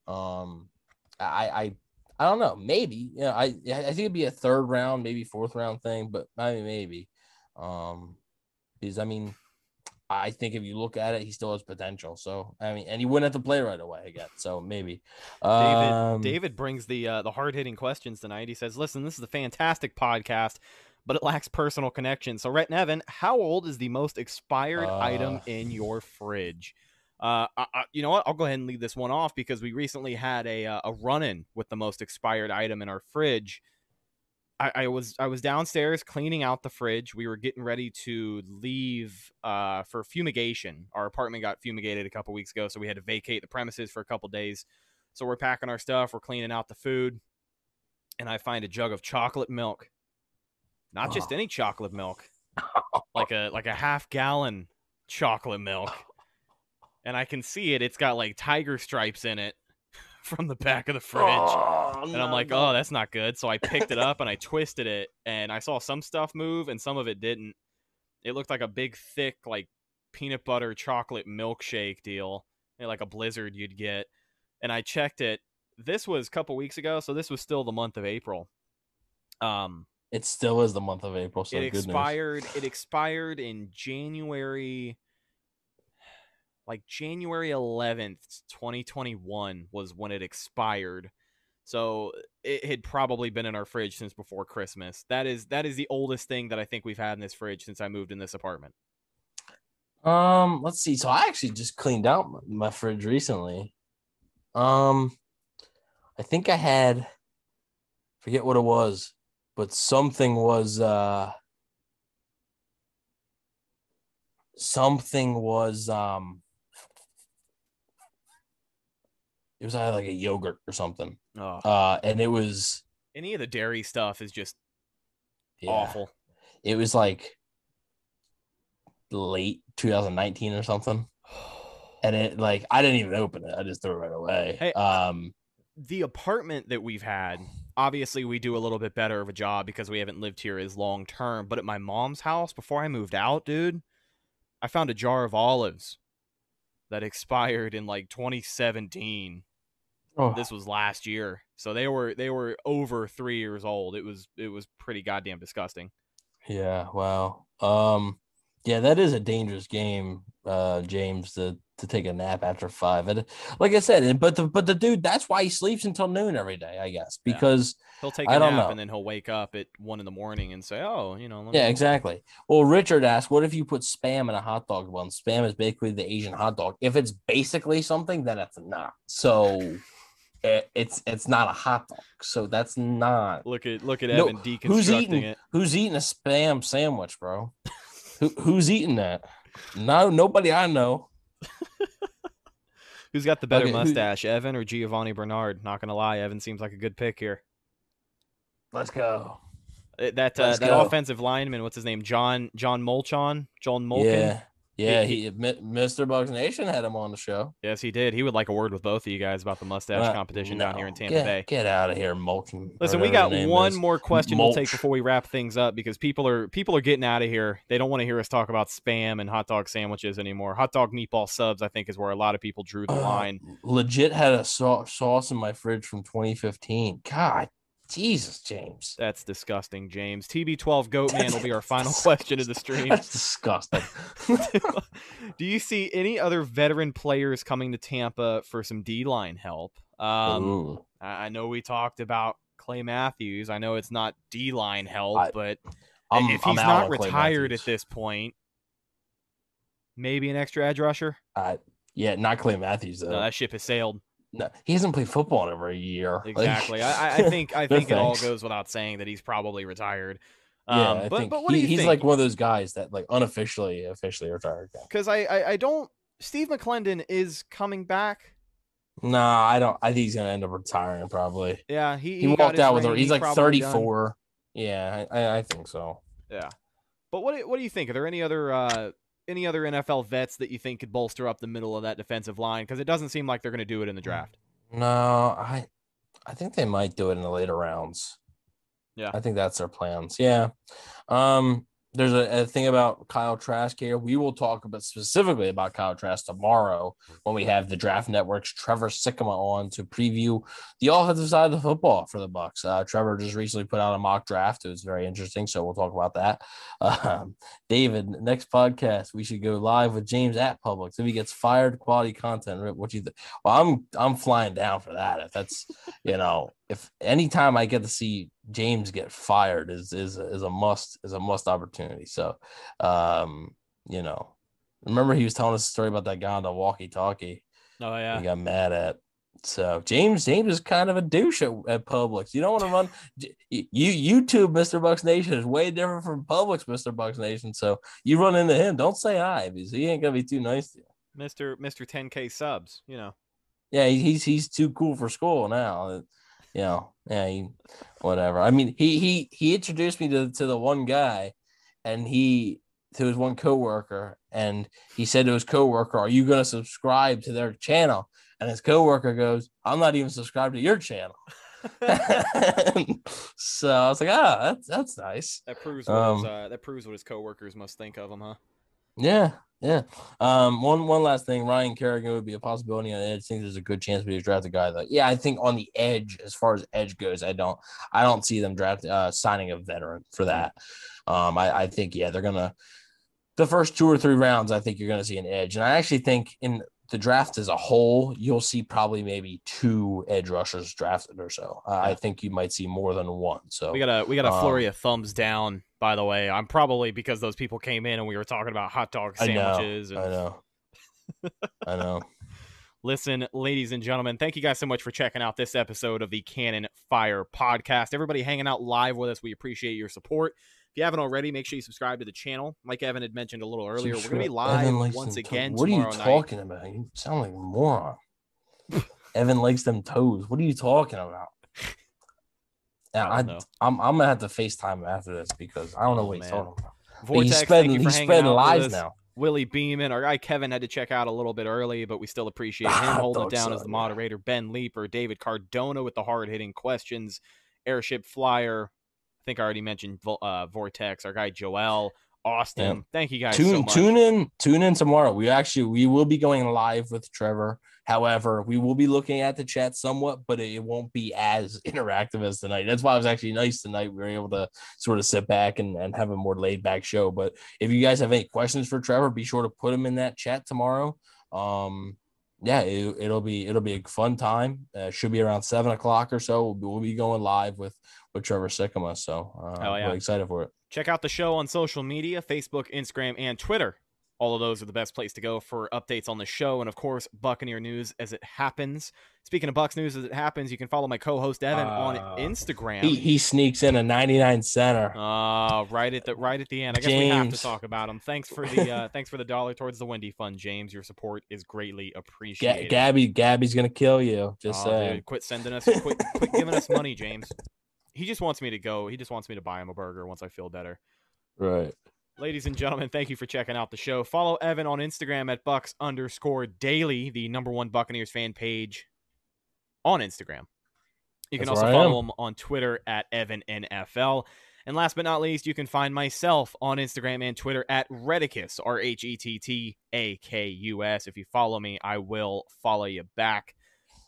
um i i i don't know maybe you know, i i think it'd be a third round maybe fourth round thing but i mean maybe um because i mean i think if you look at it he still has potential so i mean and he wouldn't have to play right away again so maybe David um, David brings the uh, the hard hitting questions tonight. He says, "Listen, this is a fantastic podcast, but it lacks personal connection." So, Rhett and Evan, how old is the most expired item Uh. in your fridge? Uh, I, I, you know what? I'll go ahead and leave this one off because we recently had a uh, a run in with the most expired item in our fridge. I, I was I was downstairs cleaning out the fridge. We were getting ready to leave uh, for fumigation. Our apartment got fumigated a couple weeks ago, so we had to vacate the premises for a couple days. So we're packing our stuff, we're cleaning out the food, and I find a jug of chocolate milk. Not just Oh. any chocolate milk, like a like a half gallon chocolate milk. And I can see it. It's got like tiger stripes in it from the back of the fridge. Oh, And I'm like, oh, that's not good. So I picked it up and I twisted it, and I saw some stuff move and some of it didn't. It looked like a big, thick, like peanut butter chocolate milkshake deal, you know, like a blizzard you'd get. And I checked it. This was a couple weeks ago, so this was still the month of April. Um, it still is the month of April. So it good news. expired. It expired in January, like January 11th, 2021 was when it expired. So it had probably been in our fridge since before Christmas. That is that is the oldest thing that I think we've had in this fridge since I moved in this apartment. Um, let's see. So I actually just cleaned out my, fridge recently. Um, I think I had forget what it was, but something was uh something was um it was either like a yogurt or something. Oh, Uh and it was any of the dairy stuff is just yeah, awful. It was like late 2019 or something. and it like I didn't even open it. I just threw it right away. Hey, um, the apartment that we've had, obviously we do a little bit better of a job because we haven't lived here as long term. But at my mom's house, before I moved out, dude, I found a jar of olives that expired in like 2017. Oh, This was last year, so they were they were over three years old. It was it was pretty goddamn disgusting. yeah, wow. Um, yeah, that is a dangerous game, uh, James, to to take a nap after five. And like I said, but the but the dude, that's why he sleeps until noon every day, I guess, Yeah. because He'll take I a don't nap know. and then he'll wake up at one in the morning and say, "Oh, you know." yeah, exactly. Well, Richard asked, "What if you put spam in a hot dog bun? Spam is basically the Asian hot dog. If it's basically something, then it's not. So." It- It's it's not a hot dog, so that's not Look at look at No, Evan deconstructing who's eating it. who's eating a spam sandwich, bro? Who, who's eating that? No, nobody I know. Who's got the better Okay, who- mustache, Evan or Giovani Bernard? Not gonna lie, Evan seems like a good pick here. Let's go. Uh, That uh, that go. offensive lineman, what's his name? John John Molchon, John Molkin. Yeah, Yeah, he Mi- Mr. Bucks Nation had him on the show. Yes, he did. He would like a word with both of you guys about the mustache Uh, competition down here in Tampa get, Bay. Get out of here, Mulch. and Listen, we got one is. more question we'll take before we wrap things up because people are people are getting out of here. They don't want to hear us talk about spam and hot dog sandwiches anymore. Hot dog meatball subs, I think, is where a lot of people drew the Uh, line. Legit had a sauce in my fridge from 2015. God, Jesus, James. That's disgusting, James. TB12 Goatman will be our final question of the stream. That's disgusting. Do you see any other veteran players coming to Tampa for some D line help? Um, Ooh. I I know we talked about Clay Matthews. I know it's not D line help, I- but I'm, if he's not retired at this point, maybe an extra edge rusher. Uh, yeah, not Clay Matthews though. No, that ship has sailed. No, he hasn't played football in over a year. Exactly. I, I- I think I No think it all goes without saying that he's probably retired. Yeah, Um, I but think but what do he- you he's think? like one of those guys that like unofficially officially retired. because I, I I don't. Steve McLendon is coming back. Nah, I don't. I think he's gonna end up retiring probably. Yeah, he He, got walked out with her. ring, He's like 34. Yeah, I, I, think so. Yeah, but what do- what do you think? Are there any other uh, any other NFL vets that you think could bolster up the middle of that defensive line? Because it doesn't seem like they're going to do it in the draft. No, I I think they might do it in the later rounds. Yeah. I think that's their plans. Yeah. Um, there's a, a thing about Kyle Trask here. We will talk about specifically about Kyle Trask tomorrow when we have the Draft Network's Trevor Sikkema on to preview the offensive side of the football for the Bucks. Uh, Trevor just recently put out a mock draft. It was very interesting, so we'll talk about that. Um, David, next podcast we should go live with James at Publix if he gets fired. Quality content. What do you think? Well, I'm I'm flying down for that. If that's you know, if anytime I get to see James get fired is is is a must is a must opportunity. So, um, you know, remember he was telling us a story about that guy on the walkie-talkie Oh yeah, he got mad at. So James James is kind of a douche at, at Publix. You don't want to run you YouTube Mr. Bucks Nation is way different from Publix Mr. Bucks Nation. So you run into him, don't say hi because he ain't gonna be too nice to you. Mister Mister 10k subs. You know. Yeah, he's he's too cool for school now. You know, yeah, he, whatever. I mean, he he he introduced me to to the one guy, and he to his one coworker, and he said to his coworker, "Are you going to subscribe to their channel?" And his coworker goes, "I'm not even subscribed to your channel." so I was like, "Ah, that's that's nice." That proves what his, Um, uh, that proves what his coworkers must think of him, huh? Yeah, yeah. Um, one one last thing, Ryan Kerrigan would be a possibility on edge. Think there's a good chance we draft a guy that. Yeah, I think on the edge, as far as edge goes, I don't, I don't see them draft uh, signing a veteran for that. Um, I, I think yeah, they're gonna the first two or three rounds. I think you're gonna see an edge, and I actually think in the draft as a whole, you'll see probably maybe two edge rushers drafted or so. Uh, I think you might see more than one. So We got a we got a um, flurry of thumbs down. By the way, I'm probably because those people came in and we were talking about hot dog I know, sandwiches. I know, I know. listen, ladies and gentlemen, thank you guys so much for checking out this episode of the Cannon Fire Podcast. Everybody hanging out live with us, we appreciate your support. If you haven't already, make sure you subscribe to the channel. Like Evan had mentioned a little earlier, we're going to be live once them again What are you tomorrow night. talking about? You sound like a moron. Evan likes them toes. What are you talking about? Yeah, I I, know. I'm I'm gonna have to FaceTime after this because I don't know Oh, what he's man. talking about. Vortex, he's thank spreading you for he's hanging spreading out with us. now. Willie Beeman. Our guy Kevin had to check out a little bit early, but we still appreciate him holding it down as the son, yeah. moderator. Ben Leeper, David Cardona with the hard hitting questions, Airship Flyer. I think I already mentioned uh, Vortex. Our guy Joel Austin. Yeah. Thank you guys Tune so much. tune in tune in tomorrow. We actually we will be going live with Trevor. However, we will be looking at the chat somewhat, but it won't be as interactive as tonight. That's why it was actually nice tonight. We were able to sort of sit back and, and have a more laid back show. But if you guys have any questions for Trevor, be sure to put them in that chat tomorrow. Um, yeah, it, it'll be it'll be a fun time. Uh, should be around seven o'clock or so. We'll be, we'll be going live with with Trevor Sikkema. So uh, Hell yeah. really excited for it. Check out the show on social media Facebook, Instagram, and Twitter. All of those are the best place to go for updates on the show and, of course, Buccaneer news as it happens. Speaking of Bucks news as it happens, you can follow my co-host Evan on Uh, Instagram. He, he sneaks in a 99 center. Uh, right at the right at the end. I guess we have to talk about him. Thanks for the uh, thanks for the dollar towards the Wendy Fund, James. Your support is greatly Ga- appreciated. Gabby, Gabby's gonna kill you. Just Aw, saying. dude, quit sending us, quit, quit giving us money, James. He just wants me to go. He just wants me to buy him a burger once I feel better. Right. Ladies and gentlemen, thank you for checking out the show. Follow Evan on Instagram at Bucks underscore daily, the number one Buccaneers fan page on Instagram. You can That's also follow him on Twitter at EvanNFL. And last but not least, you can find myself on Instagram and Twitter at Redicus, R H E T T A K U S. If you follow me, I will follow you back.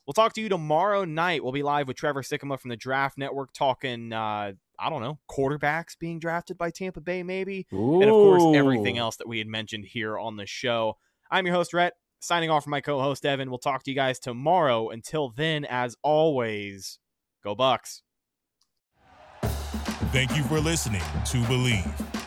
We'll talk to you tomorrow night. We'll be live with Trevor Sikkema from the Draft Network talking, uh, I don't know, quarterbacks being drafted by Tampa Bay, maybe. And of course, everything else that we had mentioned here on the show. I'm your host, Rhett, signing off from my co host, Evan. We'll talk to you guys tomorrow. Until then, as always, go Bucks. Thank you for listening to Bleav.